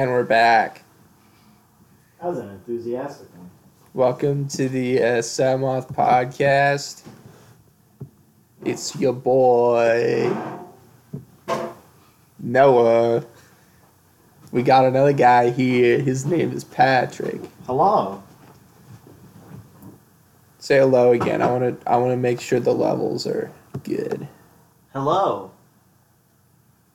And we're back. That was an enthusiastic one. Welcome to the uh, Samoth podcast. It's your boy, Noah. We got another guy here. His name is Patrick. Hello. Say hello again. I want to. I want to make sure the levels are good. Hello.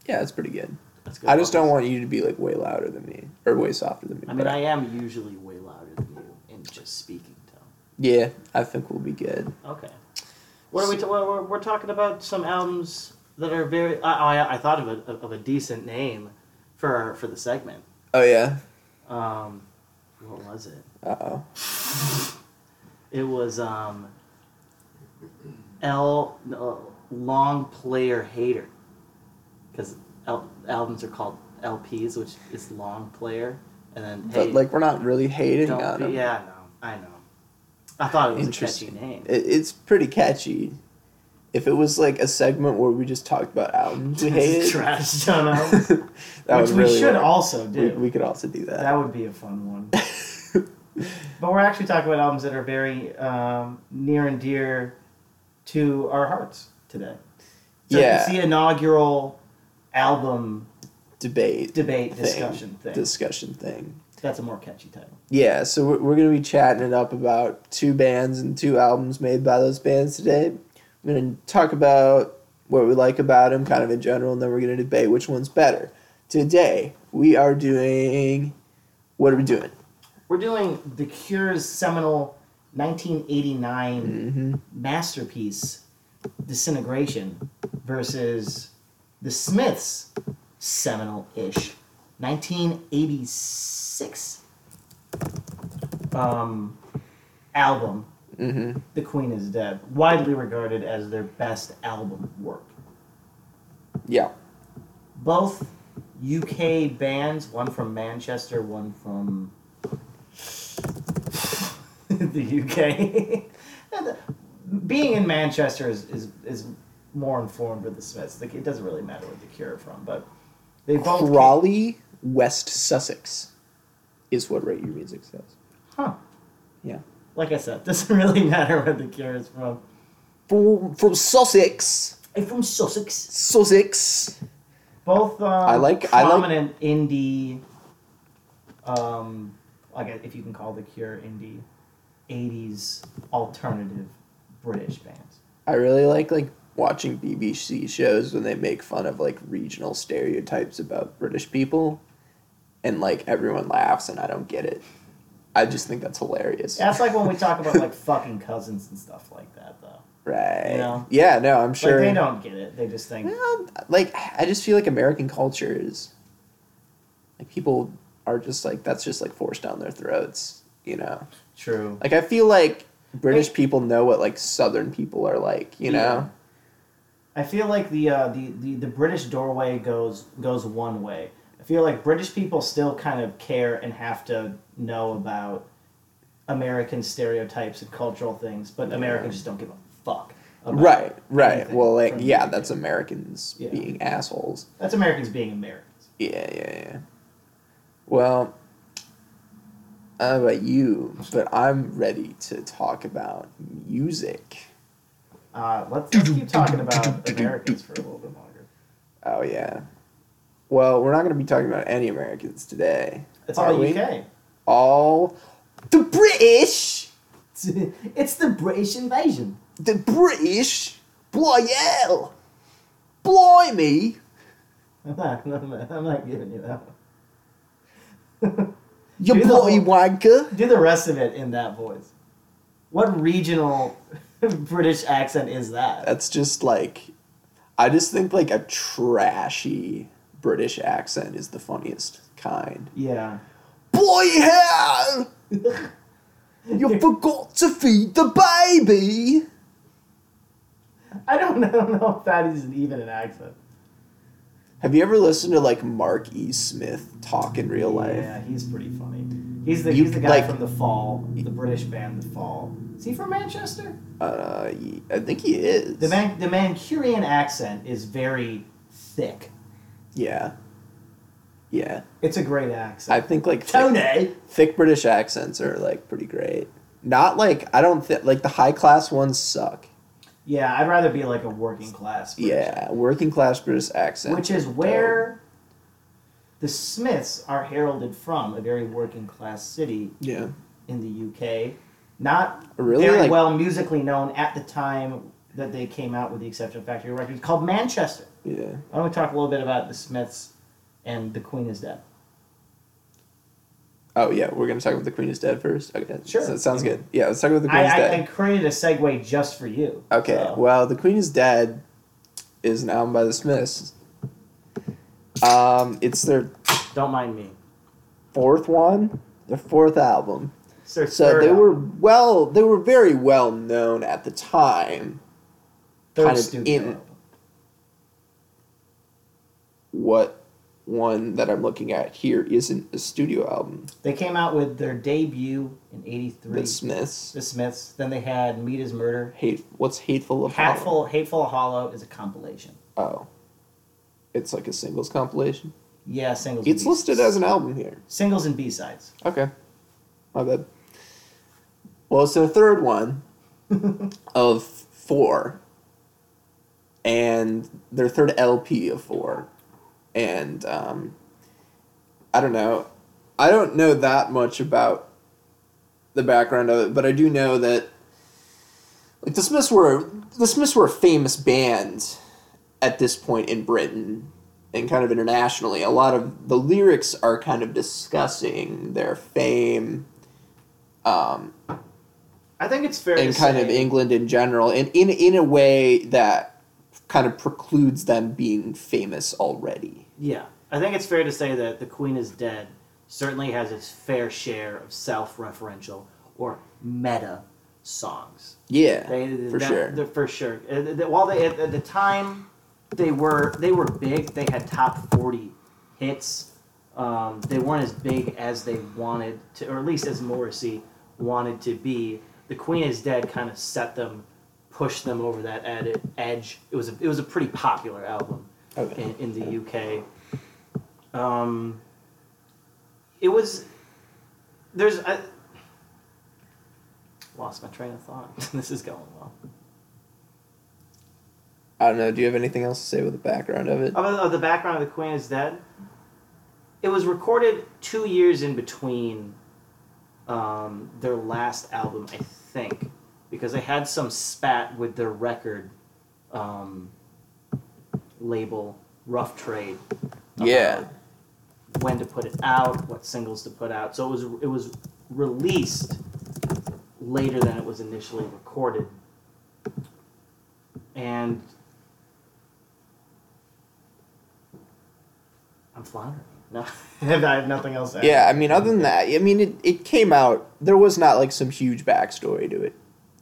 Yeah, it's pretty good. That's good. I just don't want you to be like way louder than me or way softer than me. I mean, I am usually way louder than you in just speaking tone. yeah, I think we'll be good. Okay. What are we? Ta- we're, we're- we're talking about some albums that are very. I, I, I thought of a of a decent name for for the segment. Oh yeah. Um, what was it? Uh oh. It was um. L no, long player hater, because L, albums are called LPs, which is long player, and then But hey, like, we're not really hating on be- him. yeah, I know, I know. I thought it was a catchy name. It, it's pretty catchy. If it was like a segment where we just talked about albums we hated, Trash on albums. that Which we really should work. also We, do. we could also do that. that would be a fun one. But we're actually talking about albums that are very um, near and dear to our hearts today. So Yeah. it's the inaugural album Debate debate Thing. discussion thing. discussion thing. That's a more catchy title. Yeah, so we're, we're gonna be chatting it up about two bands and two albums made by those bands today. I'm gonna talk about what we like about them, kind of in general, and then we're gonna debate which one's better. Today we are doing. What are we doing? We're doing The Cure's seminal 1989 Mm-hmm. masterpiece, Disintegration, versus The Smiths' seminal ish 1986 um, album, Mm-hmm. The Queen is Dead, widely regarded as their best album work. Yeah. Both UK bands, one from Manchester, one from the UK. Being in Manchester is, is, is more informed with the Smiths. Like, It doesn't really matter where the Cure are from, but they both. Crawley, West Sussex, is what Rate Your Music says. Huh. Yeah. Like I said, doesn't really matter where the Cure is from. From from Sussex, I'm from Sussex. Sussex. Both um, I like- I like- prominent indie. Um, like if you can call the Cure indie, '80s alternative British bands. I really like like watching BBC shows when they make fun of like regional stereotypes about British people, and like everyone laughs and I don't get it. I just think that's hilarious. That's like when we talk about like fucking cousins and stuff like that, though. Right. You know? Yeah. No, I'm sure. Like they don't get it. They just think Well, like I just feel like American culture is like people are just like that's just like forced down their throats. You know. true. Like I feel like British people know what like Southern people are like. You Yeah. know. I feel like the, uh, the the the British doorway goes goes one way. I feel like British people still kind of care and have to know about American stereotypes and cultural things, but Americans just don't give a fuck. about Right. Right. Well, like yeah, UK. that's Americans Yeah. being assholes. That's Americans being Americans. Yeah, yeah, yeah. Well, I don't know about you, but I'm ready to talk about music. Uh, let's, let's keep talking about Americans for a little bit longer. Oh yeah. Well, we're not going to be talking about any Americans today. It's all we? UK. All the British, It's, it's the British invasion. the British, Blyell, blimey, I'm not, I'm not, I'm not giving you that one. you Do bloody wanker. Do the rest of it in that voice. What regional British accent is that? That's just like, I just think like a trashy British accent is the funniest kind. Yeah. Boy hell! You forgot to feed the baby! I don't know, I don't know if that is even an accent. Have you ever listened to like Mark E. Smith talk in real life? Yeah, he's pretty funny. He's the You- he's the guy like- from The Fall, the British band The Fall. Is he from Manchester? Uh, I think he is. The Man the Mancunian accent is very thick. Yeah. Yeah, It's a great accent. I think like thick, Tony. thick British accents are like pretty great. Not like I don't think like the high class ones suck. Yeah, I'd rather be like a working class. British Yeah, working class British accent, which is where the Smiths are heralded from, a very working class city yeah, in the UK. Not Really, very like- well musically known at the time that they came out, with the exception of Factory Records, called Manchester. yeah. Why don't we talk a little bit about the Smiths and The Queen is Dead? Oh yeah, we're gonna talk about the Queen is Dead first. Okay, Sure. so that sounds good. Yeah, let's talk about the Queen I, is I, Dead. I created a segue just for you. Okay, so- well, The Queen is Dead is an album by the Smiths. Um, it's their Don't mind me. fourth one, their fourth album. It's their So third they were album, well, they were very well known at the time. third kind of studio in- album. What one that I'm looking at here isn't a studio album. They came out with their debut in '83. The Smiths. the Smiths. Then they had Meat is Murder. Hate. What's hateful of Hollow? Hatful, Hateful Hollow is a compilation. Oh, it's like a singles compilation. Yeah, singles. It's listed as an album here. singles and B sides. Okay. My bad. Well, it's their third one of four. And their third LP of four. And um, I don't know. I don't know that much about the background of it, but I do know that like the Smiths were the Smiths were a famous band at this point in Britain and kind of internationally. A lot of the lyrics are kind of discussing their fame um, I think it's fair and kind say, of England in general, and in in a way that kind of precludes them being famous already. Yeah, I think it's fair to say that The Queen is Dead certainly has its fair share of self-referential or meta songs. Yeah, They, for that- sure. For sure. Uh, While they at, at the time they were they were big, they had top forty hits. Um, they weren't as big as they wanted to, or at least as Morrissey wanted to be. The Queen is Dead kind of set them, pushed them over that ed- edge. It was a, it was a pretty popular album Okay. in, in the UK. Um, it was there's I lost my train of thought. this is going well. I don't know. Do you have anything else to say with the background of it? Of, of the background of the Queen is Dead, it was recorded two years in between um, their last album, I think, because they had some spat with their record um, label, Rough Trade. Yeah. When to put it out, what singles to put out. So it was it was released later than it was initially recorded. And I'm floundering. No, I have nothing else to add. Yeah, I mean, other than that, I mean, it, it came out. There was not like some huge backstory to it,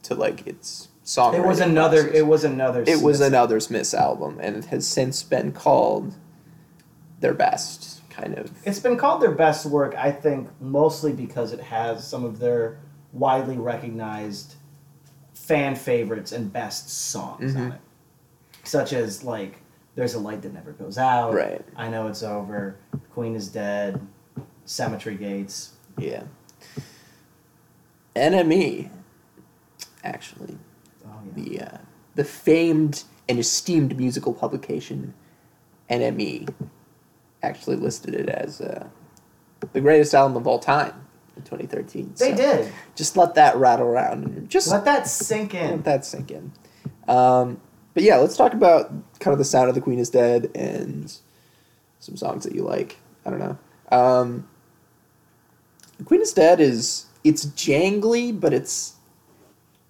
to like its songwriting. It was another. process. It was another. It was another Smiths album, and it has since been called their best, kind of. It's been called their best work, I think, mostly because it has some of their widely recognized fan favorites and best songs on Mhm. it, such as like "There's a Light That Never Goes Out," Right. "I Know It's Over," "Queen Is Dead," "Cemetery Gates." Yeah. NME, actually, Oh yeah. the uh, the famed and esteemed musical publication, NME, actually listed it as uh, the greatest album of all time in 2013. They So did. Just let that rattle around and just Let that sink in. let that sink in. Um, but yeah, let's talk about kind of the sound of the Queen is Dead and some songs that you like. I don't know. Um, the Queen is Dead is it's jangly, but it's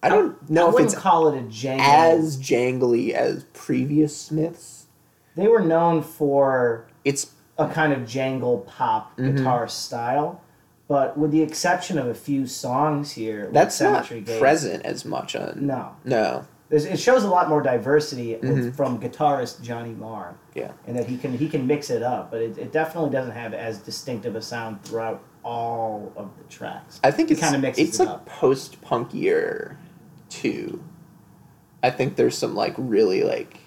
I don't know I if it's call it a jangle. as jangly as previous Smiths. they were known for It's a kind of jangle pop Mhm. guitar style, but with the exception of a few songs here, that's not present as much on No, no it shows a lot more diversity Mhm. from guitarist Johnny Marr, yeah and that he can he can mix it up, but it, it definitely doesn't have as distinctive a sound throughout all of the tracks. I think It it's kinda mixes it's it like post punkier too. I think there's some like really like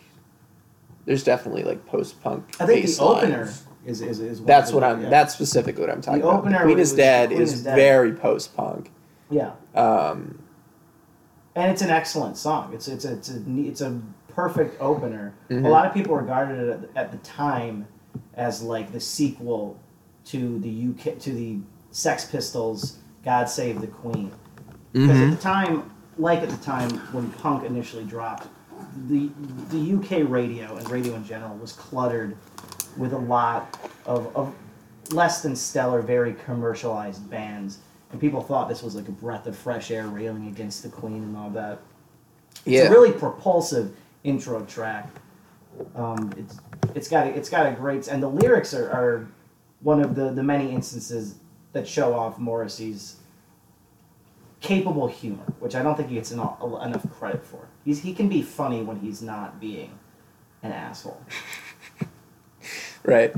there's definitely like post punk. I think the opener Is is, That's of what I'm. yeah. That's specifically what I'm talking The about. opener The Queen is Dead Queen is, is Dead. very post punk. yeah. Um, and it's an excellent song. It's it's it's a it's a perfect opener. Mhm. A lot of people regarded it at, at the time as like the sequel to the UK to the Sex Pistols' "God Save the Queen." Because Mm-hmm. at the time, like at the time when punk initially dropped, the the UK radio and radio in general was cluttered with a lot of, of less than stellar, very commercialized bands. And people thought this was like a breath of fresh air railing against the Queen and all that. yeah. It's a really propulsive intro track. Um, it's it's got a, it's got a great and the lyrics are, are one of the, the many instances that show off Morrissey's capable humor, which I don't think he gets enough, enough credit for. He's he can be funny when he's not being an asshole. Right.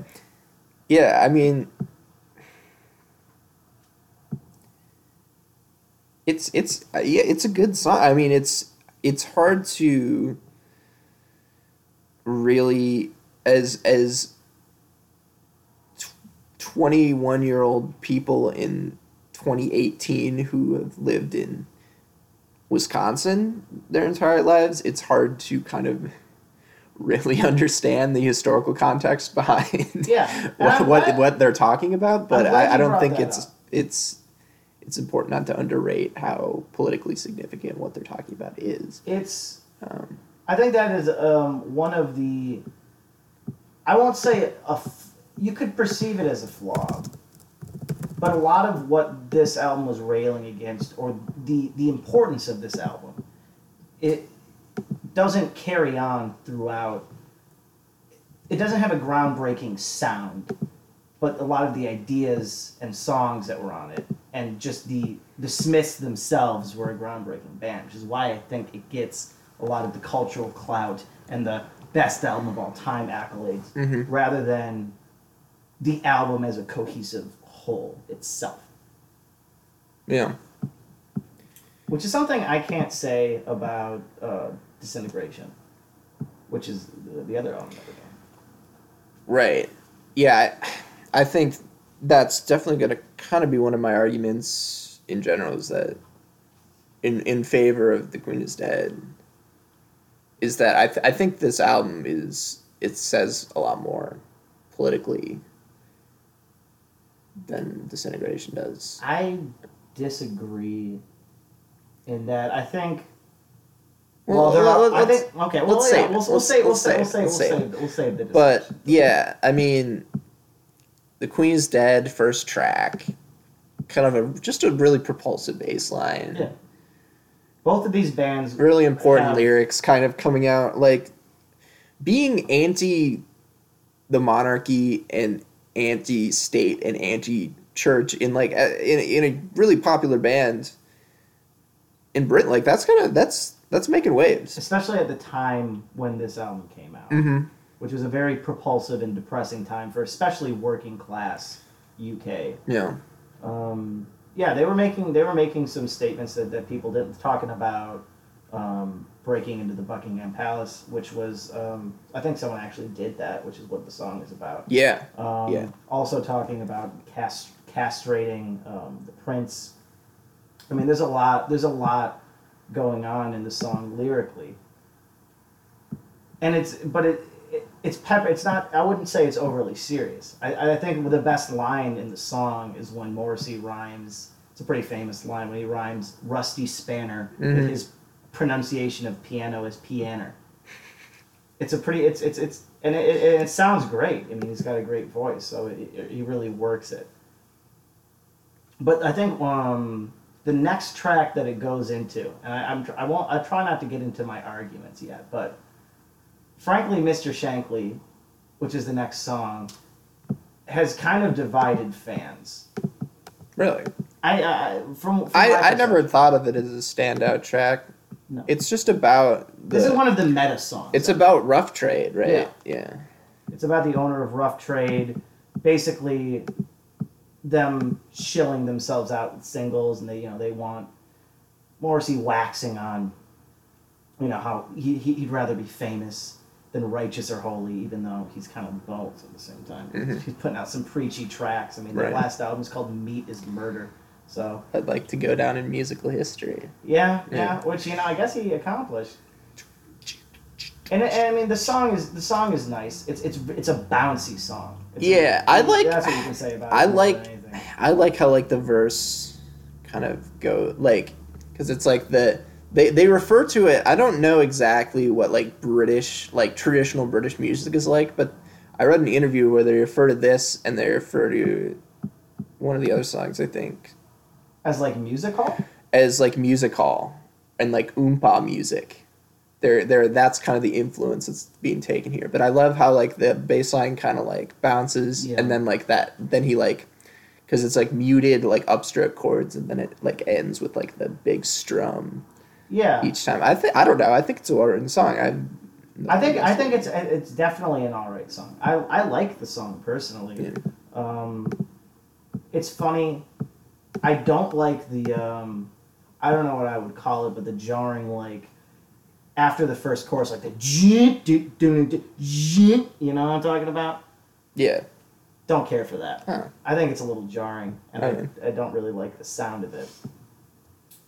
Yeah, I mean It's it's yeah, it's a good song. I mean, it's it's hard to really as as 21 year old people in 2018 who have lived in Wisconsin their entire lives, it's hard to kind of really understand the historical context behind Yeah, what, what what they're talking about. But I, I don't think it's up. it's it's important not to underrate how politically significant what they're talking about is. It's Um, I think that is um, one of the. I won't say a. f- You could perceive it as a flaw, but a lot of what this album was railing against, or the the importance of this album, it doesn't carry on throughout. It doesn't have a groundbreaking sound, but a lot of the ideas and songs that were on it, and just the the Smiths themselves were a groundbreaking band, which is why I think it gets a lot of the cultural clout and the best album of all time accolades, Mhm. rather than the album as a cohesive whole itself. yeah. Which is something I can't say about uh, Disintegration, which is the, the other album. Right. Yeah, I think that's definitely going to kind of be one of my arguments in general is that in in favor of the Queen is Dead is that I th- I think this album is it says a lot more politically than Disintegration does. I disagree in that I think. Well, Well, there are, I think okay. Well, let's yeah, save we'll, we'll Let's- say we'll let's say we'll save say we'll save save we'll save the But yeah, I mean, the Queen is Dead first track, kind of a just a really propulsive bass line. Yeah. Both of these bands really important have- lyrics kind of coming out like being anti the monarchy and anti state and anti church in like in, a- in a really popular band in Britain like that's kind of that's that's making waves especially at the time when this album came out, mm-hmm. Which was a very propulsive and depressing time for especially working class UK. yeah um, yeah, they were making they were making some statements that, that people didn't talking about um, breaking into the Buckingham Palace, which was um, I think someone actually did that, which is what the song is about. yeah Um, Yeah. Also talking about cast, castrating um, the prince. I mean, there's a lot. There's a lot going on in the song lyrically, and it's but it, it it's pepper. It's not. I wouldn't say it's overly serious. I, I think the best line in the song is when Morrissey rhymes. It's a pretty famous line when he rhymes "rusty spanner" Mhm. with his pronunciation of piano as pianer. It's a pretty. It's it's it's and it, it, it sounds great. I mean, he's got a great voice, so it, it, he really works it. But I think um, the next track that it goes into, and I, I'm I won't I try not to get into my arguments yet, but frankly, Mr. Shankly, which is the next song, has kind of divided fans. really I, I from, from I, I never thought of it as a standout track No. it's just about the, This is one of the meta songs. it's about rough trade right Yeah. yeah It's about the owner of Rough Trade, basically them shilling themselves out with singles, and they you know they want Morrissey waxing on, you know how he he- he'd rather be famous than righteous or holy, even though he's kind of both at the same time. Mhm. He's putting out some preachy tracks. I mean, the Right. last album is called Meat is Murder. So I'd like to go down in musical history. yeah, yeah, Yeah. which you know, I guess he accomplished. And, and I mean, the song is the song is nice. It's it's it's a bouncy song. It's Yeah, a- I like- That's what you can say about. I it like- I like how like the verse kind of go like because it's like the they they refer to it. I don't know exactly what like British like traditional British music is like, but I read an interview where they refer to this and they refer to one of the other songs I think as like music hall. as like music hall and like oompa music. There, there. That's kind of the influence that's being taken here. But I love how like the bass line kind of like bounces, Yeah. and then like that, then he like, because it's like muted like upstroke chords, and then it like ends with like the big strum Yeah, each time. I think I don't know. I think it's a well written song. I. I think I think it's it's definitely an alright song. I I like the song personally. Yeah. Um, it's funny. I don't like the um, I don't know what I would call it, but the jarring like after the first chorus, like the you know what I'm talking about? Yeah. Don't care for that. Huh. I think it's a little jarring, and Okay. I, I don't really like the sound of it.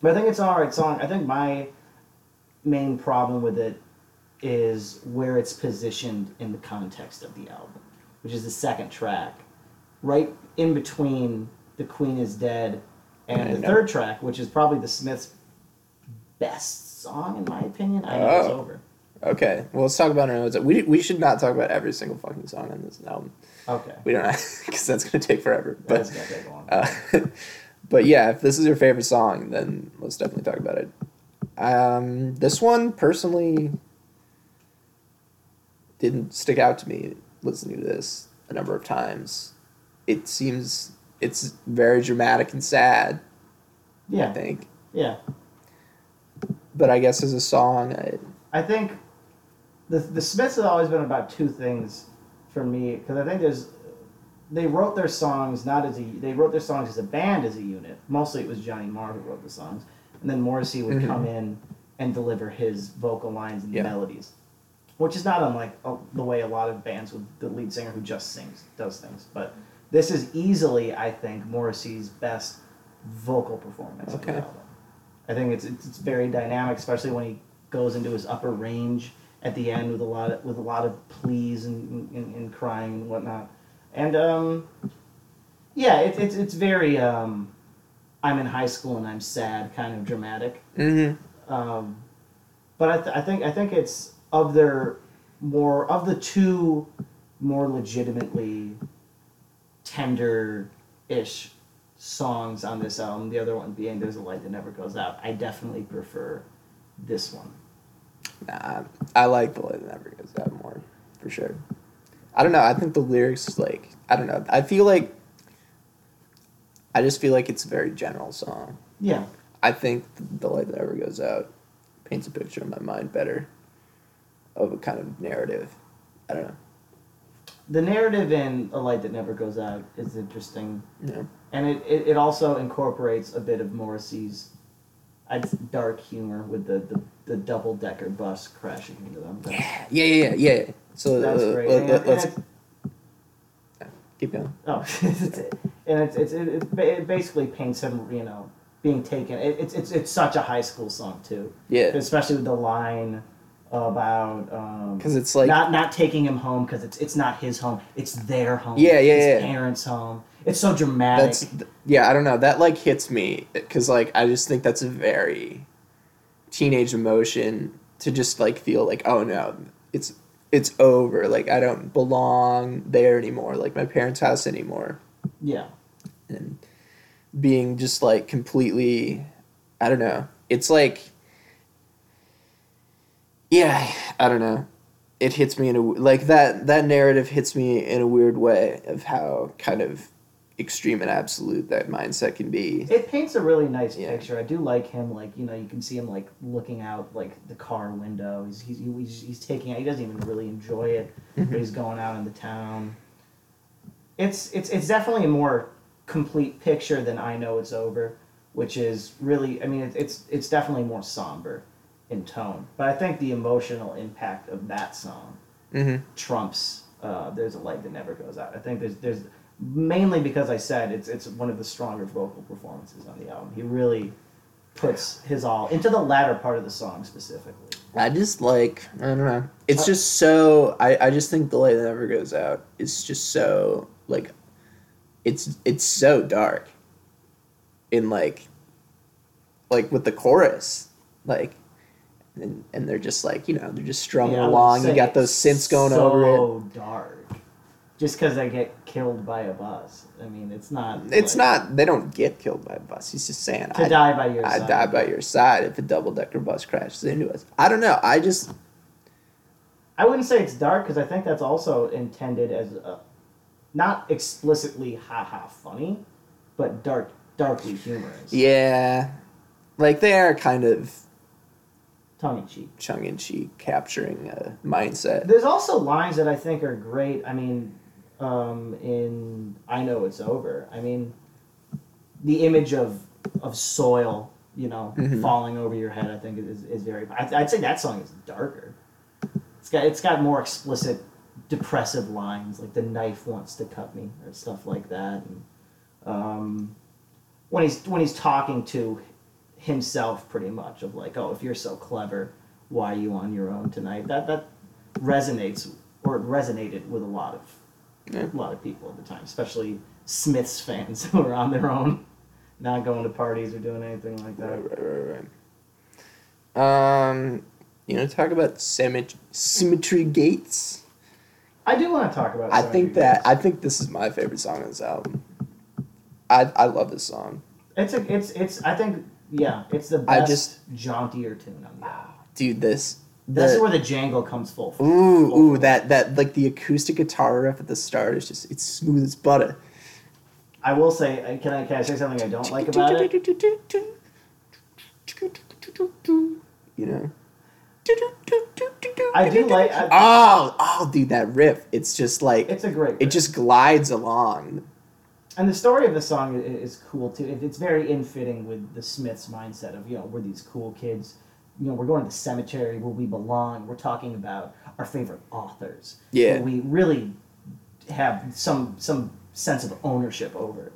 But I think it's an alright song. I think my main problem with it is where it's positioned in the context of the album, which is the second track, right in between "The Queen Is Dead" and I the know. third track, which is probably the Smiths' best song in my opinion. I know it's Oh. over. Okay. Well, let's talk about our notes. We we should not talk about every single fucking song on this album. Okay, We don't because that's gonna take forever. But that's gonna take long. Uh, but yeah, if this is your favorite song, then let's definitely talk about it. Um, this one personally didn't stick out to me listening to this a number of times. It seems it's very dramatic and sad. Yeah. I yeah, think, yeah. but I guess as a song, I, I think the the Smiths have always been about two things for me because I think there's they wrote their songs not as a they wrote their songs as a band as a unit. Mostly it was Johnny Marr who wrote the songs, and then Morrissey would Mhm. come in and deliver his vocal lines and Yeah. melodies, which is not unlike uh, the way a lot of bands with the lead singer who just sings does things. But this is easily, I think, Morrissey's best vocal performance. Okay. album. I think it's, it's it's very dynamic, especially when he goes into his upper range at the end with a lot of, with a lot of pleas and, and, and crying and whatnot. And um, yeah, it, it's it's very um, I'm in high school and I'm sad, kind of dramatic. mm-hmm. Um, but I, th- I think I think it's of their more of the two more legitimately tender-ish songs on this album. The other one being "There's a Light That Never Goes Out." I definitely prefer this one. Nah, I like the light that never goes out more, for sure. I don't know. I think the lyrics, like, I don't know. I feel like, I just feel like it's a very general song. Yeah, I think the light that never goes out paints a picture in my mind better of a kind of narrative. I don't know. the narrative in "A Light That Never Goes Out" is interesting, Yeah. and it, it, it also incorporates a bit of Morrissey's dark humor with the, the, the double decker bus crashing into them. That's- Yeah, yeah, yeah, yeah. So That's uh, great. let, And- us and keep going. Oh, and it's it's it, it basically paints him, you know, being taken. It, it's it's it's such a high school song too, Yeah, especially with the line about um, because it's like not not taking him home because it's it's not his home, it's their home. Yeah, yeah, his yeah. parents' home. It's so dramatic. that's yeah. I don't know. That like hits me because like I just think that's a very teenage emotion to just like feel like oh no, it's it's over. Like I don't belong there anymore. Like my parents' house anymore. yeah, and being just like completely i don't know it's like yeah i don't know it hits me in a like that that narrative hits me in a weird way of how kind of extreme and absolute that mindset can be it paints a really nice Yeah. picture. I do like him. Like you know, you can see him like looking out like the car window. He's he's he's, he's taking. Out. He doesn't even really enjoy it. Mm-hmm. but he's going out in the town. It's it's it's definitely a more complete picture than I know it's over, which is really I mean it, it's it's definitely more somber in tone. But I think the emotional impact of that song Mm-hmm. trumps uh, "There's a Light That Never Goes Out." I think there's there's mainly because I said it's it's one of the stronger vocal performances on the album. He really puts his all into the latter part of the song specifically. I just like I don't know. It's uh, just so I, I just think the light that never goes out is just so like it's it's so dark. In like like with the chorus. Like and, and they're just like, you know, they're just strumming Yeah, along. You got those synths going so over it. So dark. Just because they get killed by a bus. I mean, it's not. It's like, not they don't get killed by a bus. He's just saying to I die by your I side. die by your side if a double decker bus crashes into us. I don't know. I just I wouldn't say it's dark because I think that's also intended as a, not explicitly ha ha funny, but dark darkly humorous. yeah. Like they are kind of Tongue in cheek. tongue in cheek capturing a mindset. There's also lines that I think are great. I mean, um, in I know it's over. I mean, the image of of soil, you know, Mhm. falling over your head. I think is is very. I, I'd say that song is darker. It's got it's got more explicit, depressive lines like the knife wants to cut me or stuff like that. And, um, when he's when he's talking to himself, pretty much of like, oh, if you're so clever, why are you on your own tonight? That that resonates or it resonated with a lot of Yeah. a lot of people at the time, especially Smiths fans who are on their own, not going to parties or doing anything like that. Right, right, right, right. Um, you know, talk about Cemetery, Cemetery Gates. I do want to talk about. I think that Gates. I think this is my favorite song on this album. I I love this song, it's a it's it's I think yeah it's the I best just- jauntier tune on the album. dude. This This is where the jangle comes full. ooh full ooh force. that that like the acoustic guitar riff at the start is just it's smooth as butter. I will say, can I can I say something I don't like about it? You know. I do like- I- oh, oh, dude, that riff! It's just like It's a great. it just glides along. And the story of the song is cool too. It's very in fitting with the Smiths' mindset of you know we're these cool kids. You know we're going to the cemetery where we belong. We're talking about our favorite authors. Yeah. we really have some some sense of ownership over.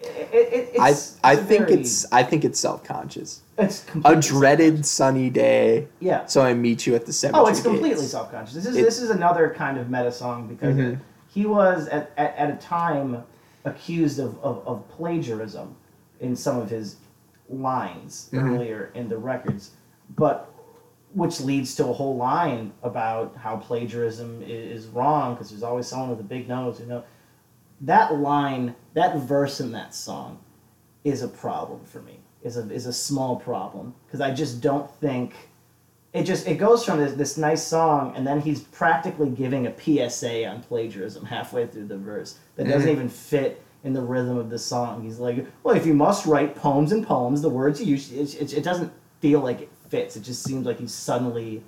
It, it, I it's, I think very- it's I think it's self conscious. it's A dreaded sunny day, yeah. so I meet you at the cemetery. Oh, it's completely self conscious. This is It- this is another kind of meta song because Mhm. he was at, at, at a time accused of, of, of plagiarism in some of his lines Mhm. earlier in the records, but which leads to a whole line about how plagiarism is, wrong because there's always someone with a big nose, you know. That line, that verse in that song, is a problem for me. Is a is a small problem because I just don't think it just it goes from this, this nice song and then he's practically giving a PSA on plagiarism halfway through the verse that doesn't Mhm. even fit in the rhythm of the song. He's like, well, if you must write poems and poems, the words you use, it, it, it doesn't feel like it fits. It just seems like he's suddenly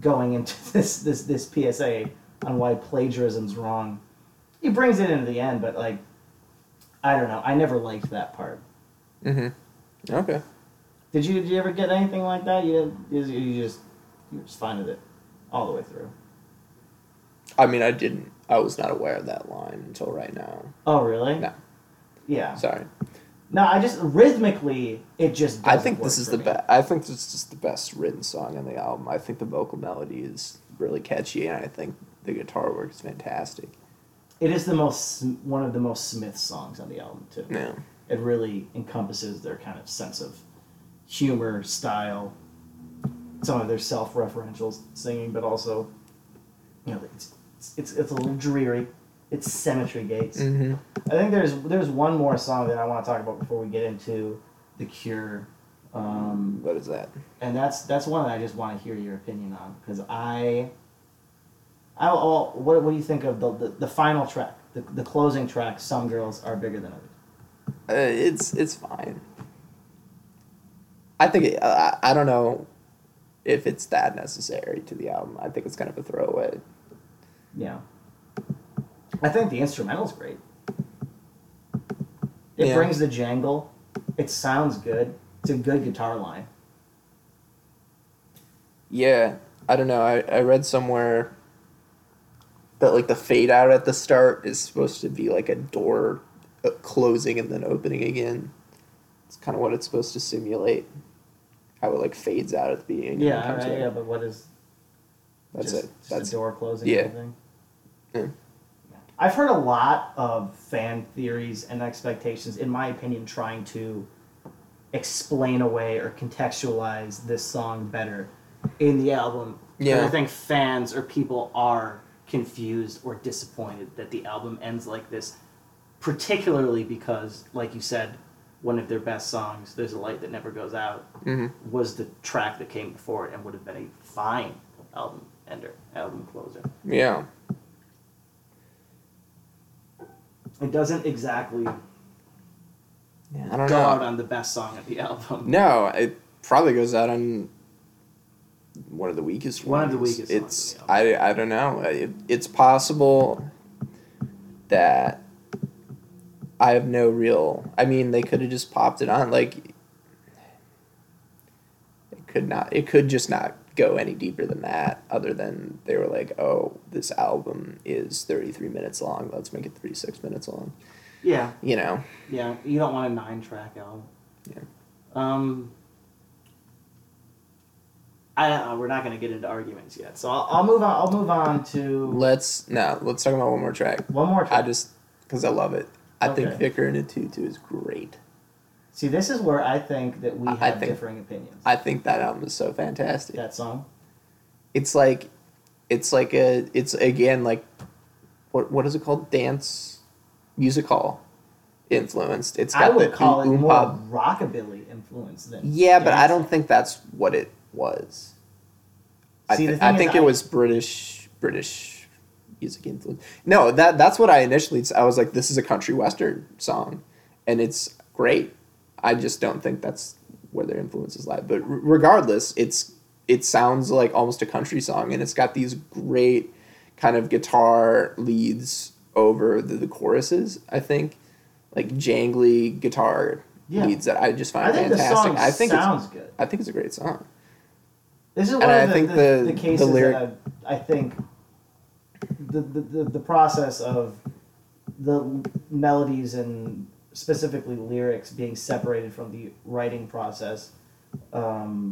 going into this this this PSA on why plagiarism's wrong. He brings it into the end, but like, I don't know. I never liked that part. Mm-hmm. Okay. Did you did you ever get anything like that? You you, you just you were just fine with it all the way through. I mean, I didn't. I was not aware of that line until right now. Oh really? No. Yeah. Sorry. No, I just rhythmically it just. I think this is the best. I think this is just the best written song on the album. I think the vocal melody is really catchy, and I think the guitar work is fantastic. It is the most one of the most Smith songs on the album too. Yeah. It really encompasses their kind of sense of humor, style, some of their self-referential singing, but also, you know, it's it's, it's, it's a little dreary. It's Cemetery Gates. Mm-hmm. I think there's there's one more song that I want to talk about before we get into the Cure, um, What is that? and that's that's one that I just want to hear your opinion on because I. I well, what what do you think of the the, the final track, the, the closing track? Some girls are bigger than others. Uh, it's it's fine. I think it, uh, I don't know if it's that necessary to the album. I think it's kind of a throwaway. Yeah. I think the instrumental's great. It Yeah. brings the jangle. It sounds good. It's a good guitar line. Yeah, I don't know. I, I read somewhere that like the fade out at the start is supposed to be like a door uh, closing and then opening again. It's kind of what it's supposed to simulate. How it like fades out at the beginning. Yeah, right, yeah, but what is That's just, it. Just That's door closing. yeah. kind of thing? Yeah. I've heard a lot of fan theories and expectations, in my opinion, trying to explain away or contextualize this song better in the album. Yeah. I think fans or people are confused or disappointed that the album ends like this, particularly because, like you said, one of their best songs, There's a Light That Never Goes Out, hmm was the track that came before it and would have been a fine album ender, album closer. yeah. It doesn't exactly Yeah, I don't go know. out on the best song of the album. No, it probably goes out on one of the weakest One of ones. the weakest songs It's of the album. I, I don't know. It, it's possible that I have no real. I mean, they could have just popped it on. Like it could not. It could just not go any deeper than that. Other than they were like, oh, this album is thirty three minutes long. Let's make it thirty six minutes long. Yeah, You know. yeah. You don't want a nine track album. Yeah. Um. I, uh, we're not going to get into arguments yet, so I'll, I'll move on. I'll move on to Let's no. Let's talk about one more track. one more I just because I love it. I think Okay. Vicar in a tutu is great. See, this is where I think that we have I think- differing opinions. I think that album is so fantastic. that song. It's like, it's like a, it's again like, what what is it called? Dance, music hall, influenced. It's got I would the call it oom more pop. rockabilly influence than. Yeah, but I don't think that's what it was. I, See, thi- thing I think I- it was British British music influence. No, that that's what I initially I was like this is a country western song and it's great. I just don't think that's where their influences lie. But r- regardless, it's it sounds like almost a country song and it's got these great kind of guitar leads over the, the choruses, I think. Like jangly guitar Yeah. leads that I just find I fantastic. I think it's sounds good. I think it's a great song. This is And one I of the, think the, the- the the cases lyric- that I, I think the, the, the, the process of the melodies and specifically lyrics being separated from the writing process um,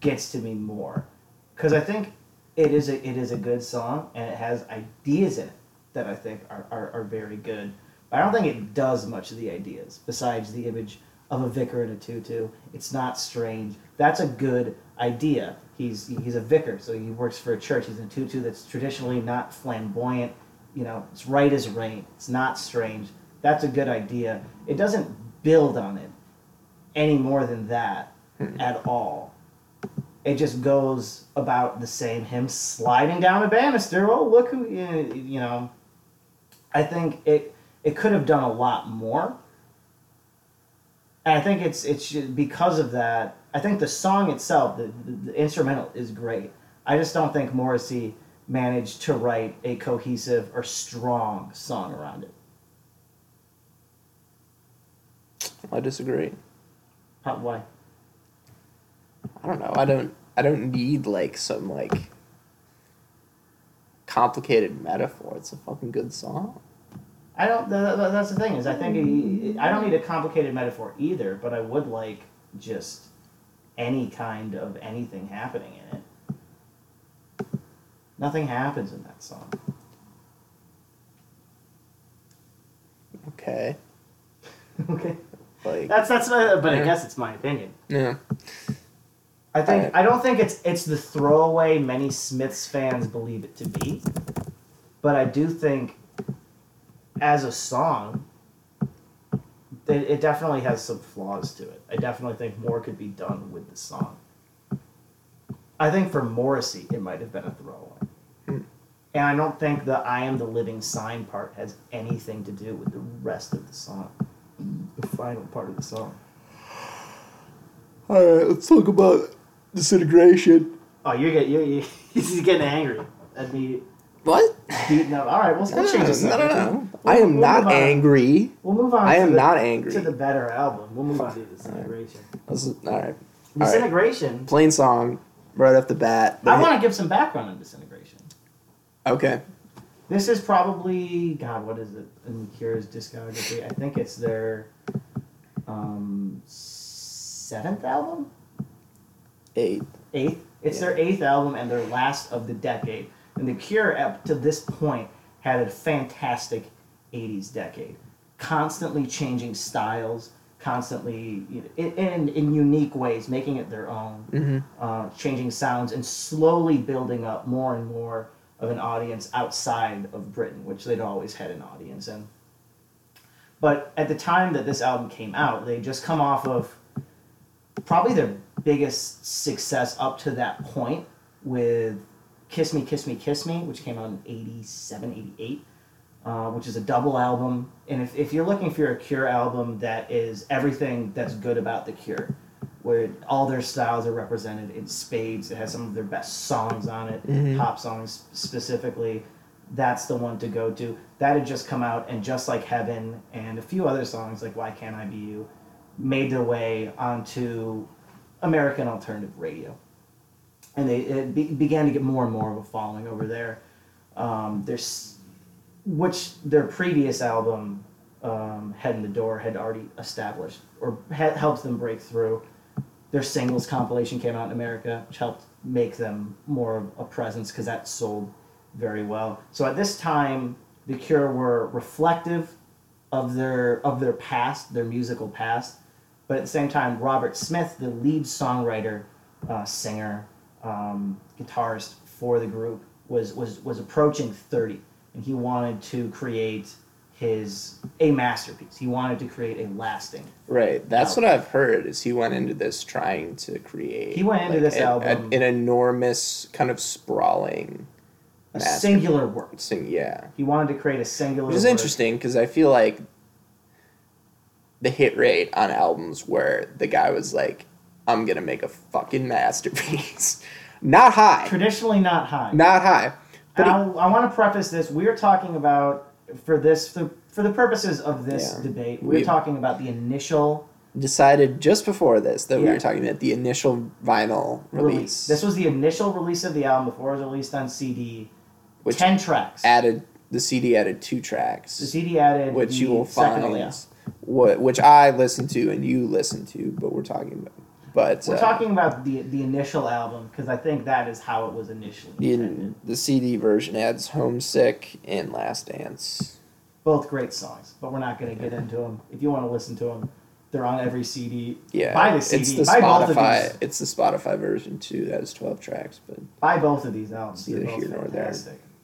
gets to me more because I think it is a it is a good song and it has ideas in it that I think are, are, are very good. But I don't think it does much of the ideas besides the image of a vicar in a tutu. It's not strange. That's a good idea. He's he's a vicar, so he works for a church. He's in a tutu that's traditionally not flamboyant. You know, it's right as rain. It's not strange. That's a good idea. It doesn't build on it any more than that hmm. at all. It just goes about the same. Him sliding down a banister. Oh, look who you you know. I think it it could have done a lot more. And I think it's it's because of that. I think the song itself, the, the, the instrumental, is great. I just don't think Morrissey managed to write a cohesive or strong song around it. I disagree. How, why? I don't know. I don't. I don't need like some like complicated metaphor. It's a fucking good song. I don't. Th- th- that's the thing is, I think I don't need a complicated metaphor either, but I would like just any kind of anything happening in it. Nothing happens in that song. Okay. okay. Like That's that's. Uh, but I guess it's my opinion. yeah. I think Alright. I don't think it's it's the throwaway many Smiths fans believe it to be, but I do think as a song, it, it definitely has some flaws to it. I definitely think more could be done with the song. I think for Morrissey, it might have been a throwaway, Hmm. and I don't think the "I am the living sign" part has anything to do with the rest of the song, the final part of the song. All right. Let's talk about disintegration. Oh, you're getting you're, you're, he's getting angry at me What? beating up. All right, we'll, No, we'll change no, this. no, no, no. We'll- I am we'll not angry. We'll move on. I to am the, not angry. to the better album. We'll move on to disintegration. All right. All right. Disintegration. Plainsong, right off the bat. I want to give some background on disintegration. Okay. This is probably God. What is it in the Cure's discography? I think it's their um, seventh album, Eighth. eighth. It's Yeah. their eighth album and their last of the decade. And the Cure, up to this point, had a fantastic '80s decade, constantly changing styles, constantly you know, in, in in unique ways, making it their own Mm-hmm. uh, changing sounds and slowly building up more and more of an audience outside of Britain, which they'd always had an audience in. But at the time that this album came out, they'd just come off of probably their biggest success up to that point with Kiss Me, Kiss Me, Kiss Me, which came out in 87, 88, uh, which is a double album. And if, if you're looking for a Cure album that is everything that's good about The Cure, where all their styles are represented in spades, it has some of their best songs on it, Mhm. pop songs specifically, that's the one to go to. That had just come out, and just like Heaven and a few other songs like Why Can't I Be You made their way onto American alternative radio. And they it be, began to get more and more of a following over there. Um, there's, which their previous album, um, Head on the Door, had already established or had helped them break through. Their singles compilation came out in America, which helped make them more of a presence because that sold very well. So at this time, The Cure were reflective of their of their past, their musical past, but at the same time, Robert Smith, the lead songwriter, uh, singer, um, guitarist for the group, was was was approaching thirty, and he wanted to create his a masterpiece. He wanted to create a lasting. Right. That's what I've heard. Is he went into this trying to create. He went into this an, album- an, enormous kind of sprawling. A singular work. Sing, yeah. He wanted to create a singular. Which is work. interesting because I feel like the hit rate on albums where the guy was like, "I'm gonna make a fucking masterpiece," not high, Traditionally not high. not high. But And I, I want to preface this. We're talking about for this for, for the purposes of this Yeah. debate. We're We- talking about the initial decided just before this that we were talking about the initial vinyl release. release, This was the initial release of the album before it was released on CD. which Ten tracks. added the CD added two tracks. the CD added which you will find what which I listened to and you listened to, but we're talking about. But We're uh, talking about the the initial album because I think that is how it was initially in the CD version adds "Homesick" and "Last Dance." Both great songs, but we're not going to get into them. If you want to listen to them, they're on every CD. Yeah, Buy the CD. it's the Buy both of Spotify. these. It's the Spotify version too. That has twelve tracks, but Buy both of these albums. Neither here nor there.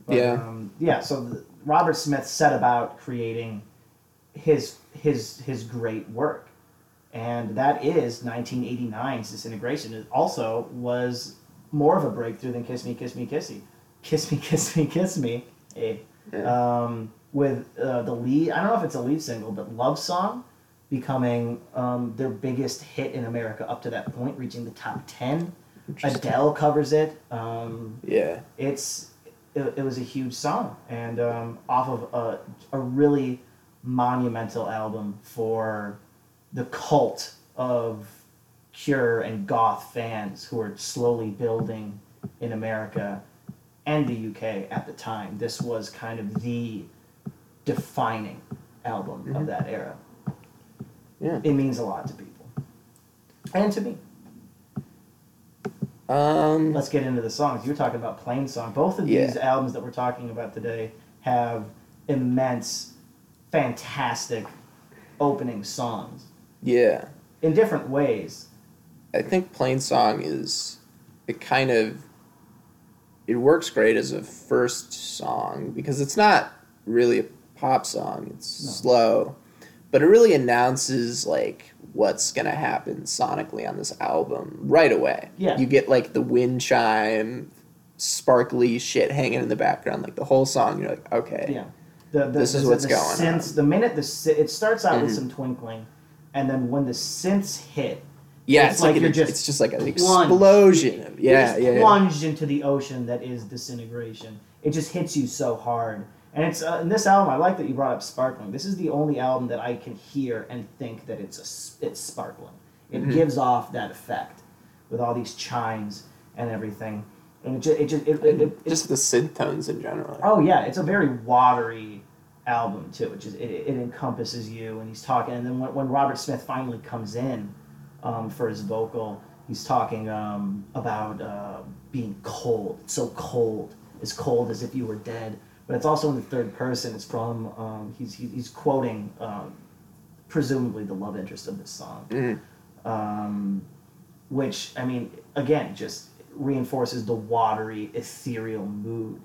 But, Yeah. Um, yeah. So the, Robert Smith set about creating his his his great work, and that is 1989's Disintegration. It also was more of a breakthrough than Kiss Me, Kiss Me, Kissy, Kiss Me, Kiss Me, Kiss Me. Eh. Yeah. Um, with uh, the lead, I don't know if it's a lead single, but "Love Song" becoming um, their biggest hit in America up to that point, reaching the top ten. Adele covers it. Um, yeah, it's it, it was a huge song and um, off of a, a really monumental album for the cult of Cure and goth fans who are slowly building in America and the UK at the time. This was kind of the defining album Mhm. of that era. yeah. It means a lot to people and to me. Um, Let's get into the songs. You were talking about Plainsong. Both of Yeah. these albums that we're talking about today have immense, fantastic opening songs yeah. in different ways. I think Plainsong is it kind of it works great as a first song because it's not really a pop song. It's No. slow, but it really announces like what's gonna happen sonically on this album right away. Yeah. you get like the wind chime, sparkly shit hanging in the background, like the whole song. You're like, okay, Yeah. The, the, This is the- what's the going synths, The minute the it starts out with Mhm. some twinkling, and then when the synths hit, yeah, It's it's, like like, you're an, just it's just like an plunged. explosion. Of, yeah, just yeah, yeah. plunged into the ocean that is disintegration. It just hits you so hard. And it's uh, in this album. I like that you brought up sparkling. This is the only album that I can hear and think that it's a, it's sparkling. It Mhm. gives off that effect with all these chimes and everything. and it just it just it, it, it, Just the synth tones in general. Oh yeah, it's a very watery album too. which is it, it encompasses you, and he's talking. And then when, when Robert Smith finally comes in um, for his vocal, he's talking um, about uh, being cold. It's so cold, as cold as if you were dead. But it's also in the third person. It's from um, he's he- he's quoting um, presumably the love interest of this song Mhm. um, which I mean, again, just reinforces the watery, ethereal mood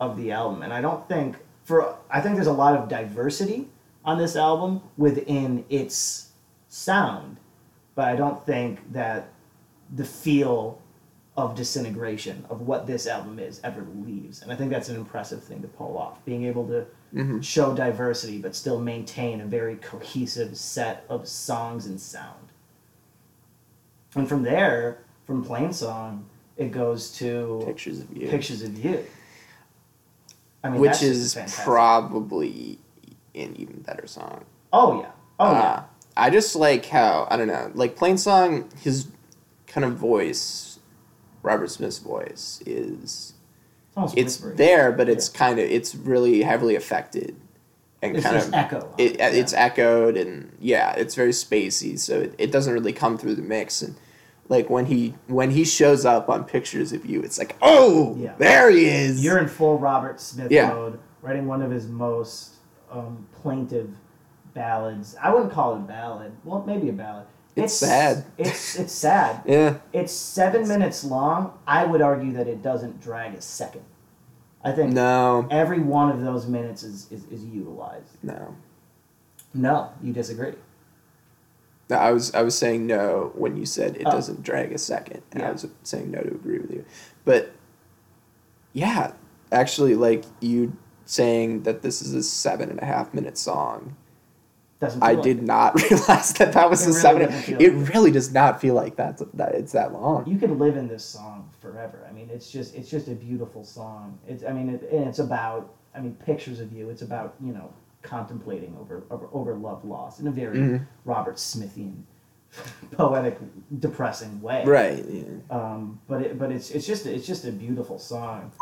of the album. And I don't think for I think there's a lot of diversity on this album within its sound, but I don't think that the feel of disintegration of what this album is ever leaves. And I think that's an impressive thing to pull off. Being able to Mhm. show diversity but still maintain a very cohesive set of songs and sound. And from there, from Plainsong, it goes to Pictures of you. Pictures of You. I mean, which is probably an even better song. Oh yeah. Oh Uh, yeah. I just like how I don't know, like Plainsong, his kind of voice, Robert Smith's voice is It's it's there, but it's kind of it's really heavily affected and It's kind just of echo. it, yeah. it's echoed and yeah, it's very spacey, so it, it doesn't really come through the mix and. Like when he when he shows up on pictures of you, it's like, oh, Yeah. there he is. You're in full Robert Smith Yeah. mode, writing one of his most um, plaintive ballads. I wouldn't call it a ballad. Well, maybe a ballad. It's sad. It's it's sad. yeah, It's seven minutes long. I would argue that it doesn't drag a second. I think no, every one of those minutes is, is, is utilized. no. No, you disagree. I was I was saying no when you said it Oh. doesn't drag a second, and I was saying no to agree with you. But yeah, actually, like you saying that this is a seven and a half minute song, Doesn't I like did it. not realize that that was It a really seven. it like it. really does not feel like that's that it's that long. You could live in this song forever. I mean, it's just it's just a beautiful song. It's I mean, it, and it's about I mean pictures of you. It's about you know contemplating over over, over love loss in a very Mhm. Robert Smithian, poetic, depressing way. Right. Yeah. um, but it, but it's it's just it's just a beautiful song,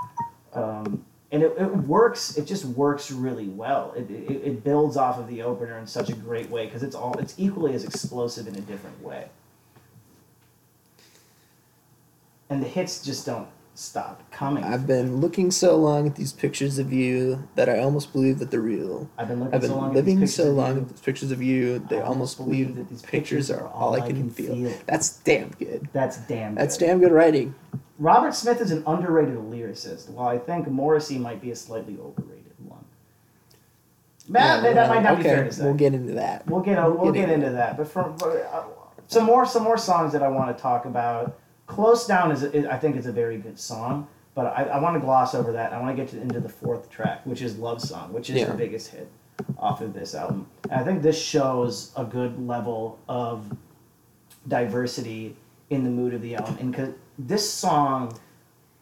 um, and it, it works. It just works really well. It, it, it builds off of the opener in such a great way because it's all it's equally as explosive in a different way. And the hits just don't stop coming. I've been looking so long at these pictures of you that I almost believe that they're real. I've been looking I've been so long living at these so pictures of long you. at these pictures of you. They I almost believe that these pictures are all I can feel. That's damn good. That's damn. That's good. damn good writing. Robert Smith is an underrated lyricist, while I think Morrissey might be a slightly overrated one. That, Yeah, that might not okay, be fair to say. We'll get into that. We'll get we'll, We'll get, get into that. But from but, uh, some more some more songs that I want to talk about. Closedown is, is I think it's a very good song, but I, I want to gloss over that. I want to get to, into the fourth track, which is Love Song, which is Yeah. the biggest hit off of this album. And I think this shows a good level of diversity in the mood of the album, and because this song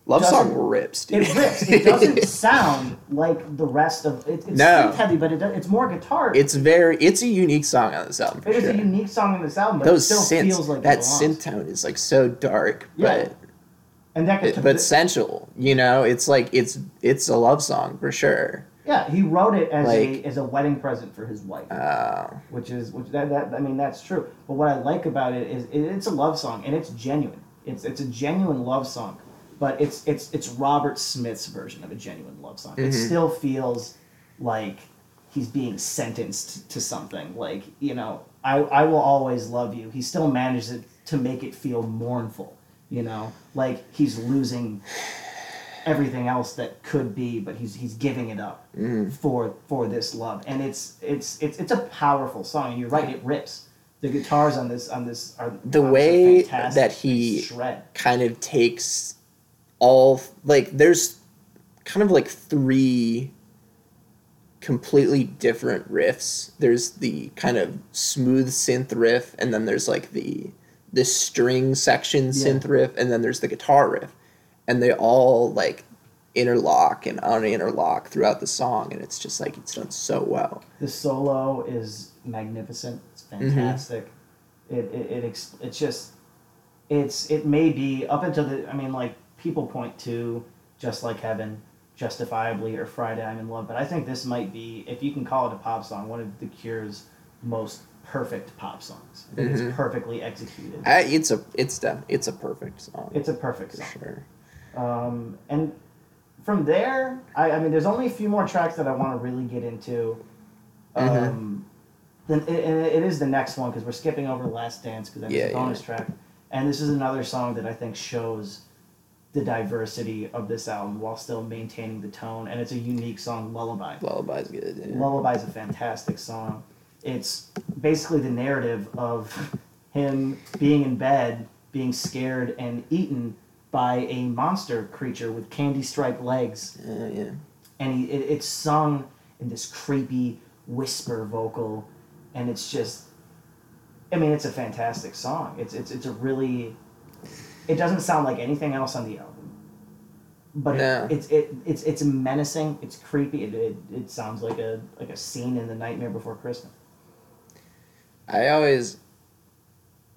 Love song rips, dude. it rips. It doesn't sound like the rest of it, it's No. heavy, but it does, it's more guitar. it's very. It's a unique song on this album. It is sure. a unique song on this album, but Those it still synths, feels like that synth tone is like so dark, Yeah. but and that but sensual. You know, it's like it's it's a love song for sure. yeah, he wrote it as Like- a as a wedding present for his wife, Uh, which is which that, that I mean that's true. But what I like about it is it, it's a love song and it's genuine. It's it's a genuine love song, but it's it's it's Robert Smith's version of a genuine love song. It Mhm. still feels like he's being sentenced to something. Like you know, I I will always love you. He still manages it to make it feel mournful. You know, like he's losing everything else that could be, but he's he's giving it up mhm. for for this love, and it's it's it's it's a powerful song. And you're right, it rips. The guitars on this on this are The way that he- shred. kind of takes all like there's kind of like three completely different riffs. There's the kind of smooth synth riff, and then there's like the the string section Yeah. synth riff, and then there's the guitar riff, and they all like interlock and uninterlock throughout the song, and it's just like it's done so well. The solo is magnificent. It's Mm-hmm. fantastic. It it it it's just it's it may be up until the I mean like people point to Just Like Heaven, Justifiably, or Friday I'm in Love, but I think this might be, if you can call it a pop song, one of The Cure's most perfect pop songs. I think Mhm. it's perfectly executed. I, it's a it's def- it's a perfect song. It's a perfect for song. sure. Um, and from there, I, I mean, there's only a few more tracks that I want to really get into. Um, Mhm. then it, it is the next one because we're skipping over Last Dance because that's Yeah, a bonus yeah. track, and this is another song that I think shows the diversity of this album while still maintaining the tone, and it's a unique song, Lullaby. Lullaby's good. Yeah. Lullaby is a fantastic song. It's basically the narrative of him being in bed, being scared and eaten by a monster creature with candy striped legs, Yeah, yeah. and he, it, it's sung in this creepy whisper vocal, and it's just, I mean, it's a fantastic song. It's it's it's a really, it doesn't sound like anything else on the album, but No. it, it's it it's it's menacing. It's creepy. It, it it sounds like a like a scene in the Nightmare Before Christmas. I always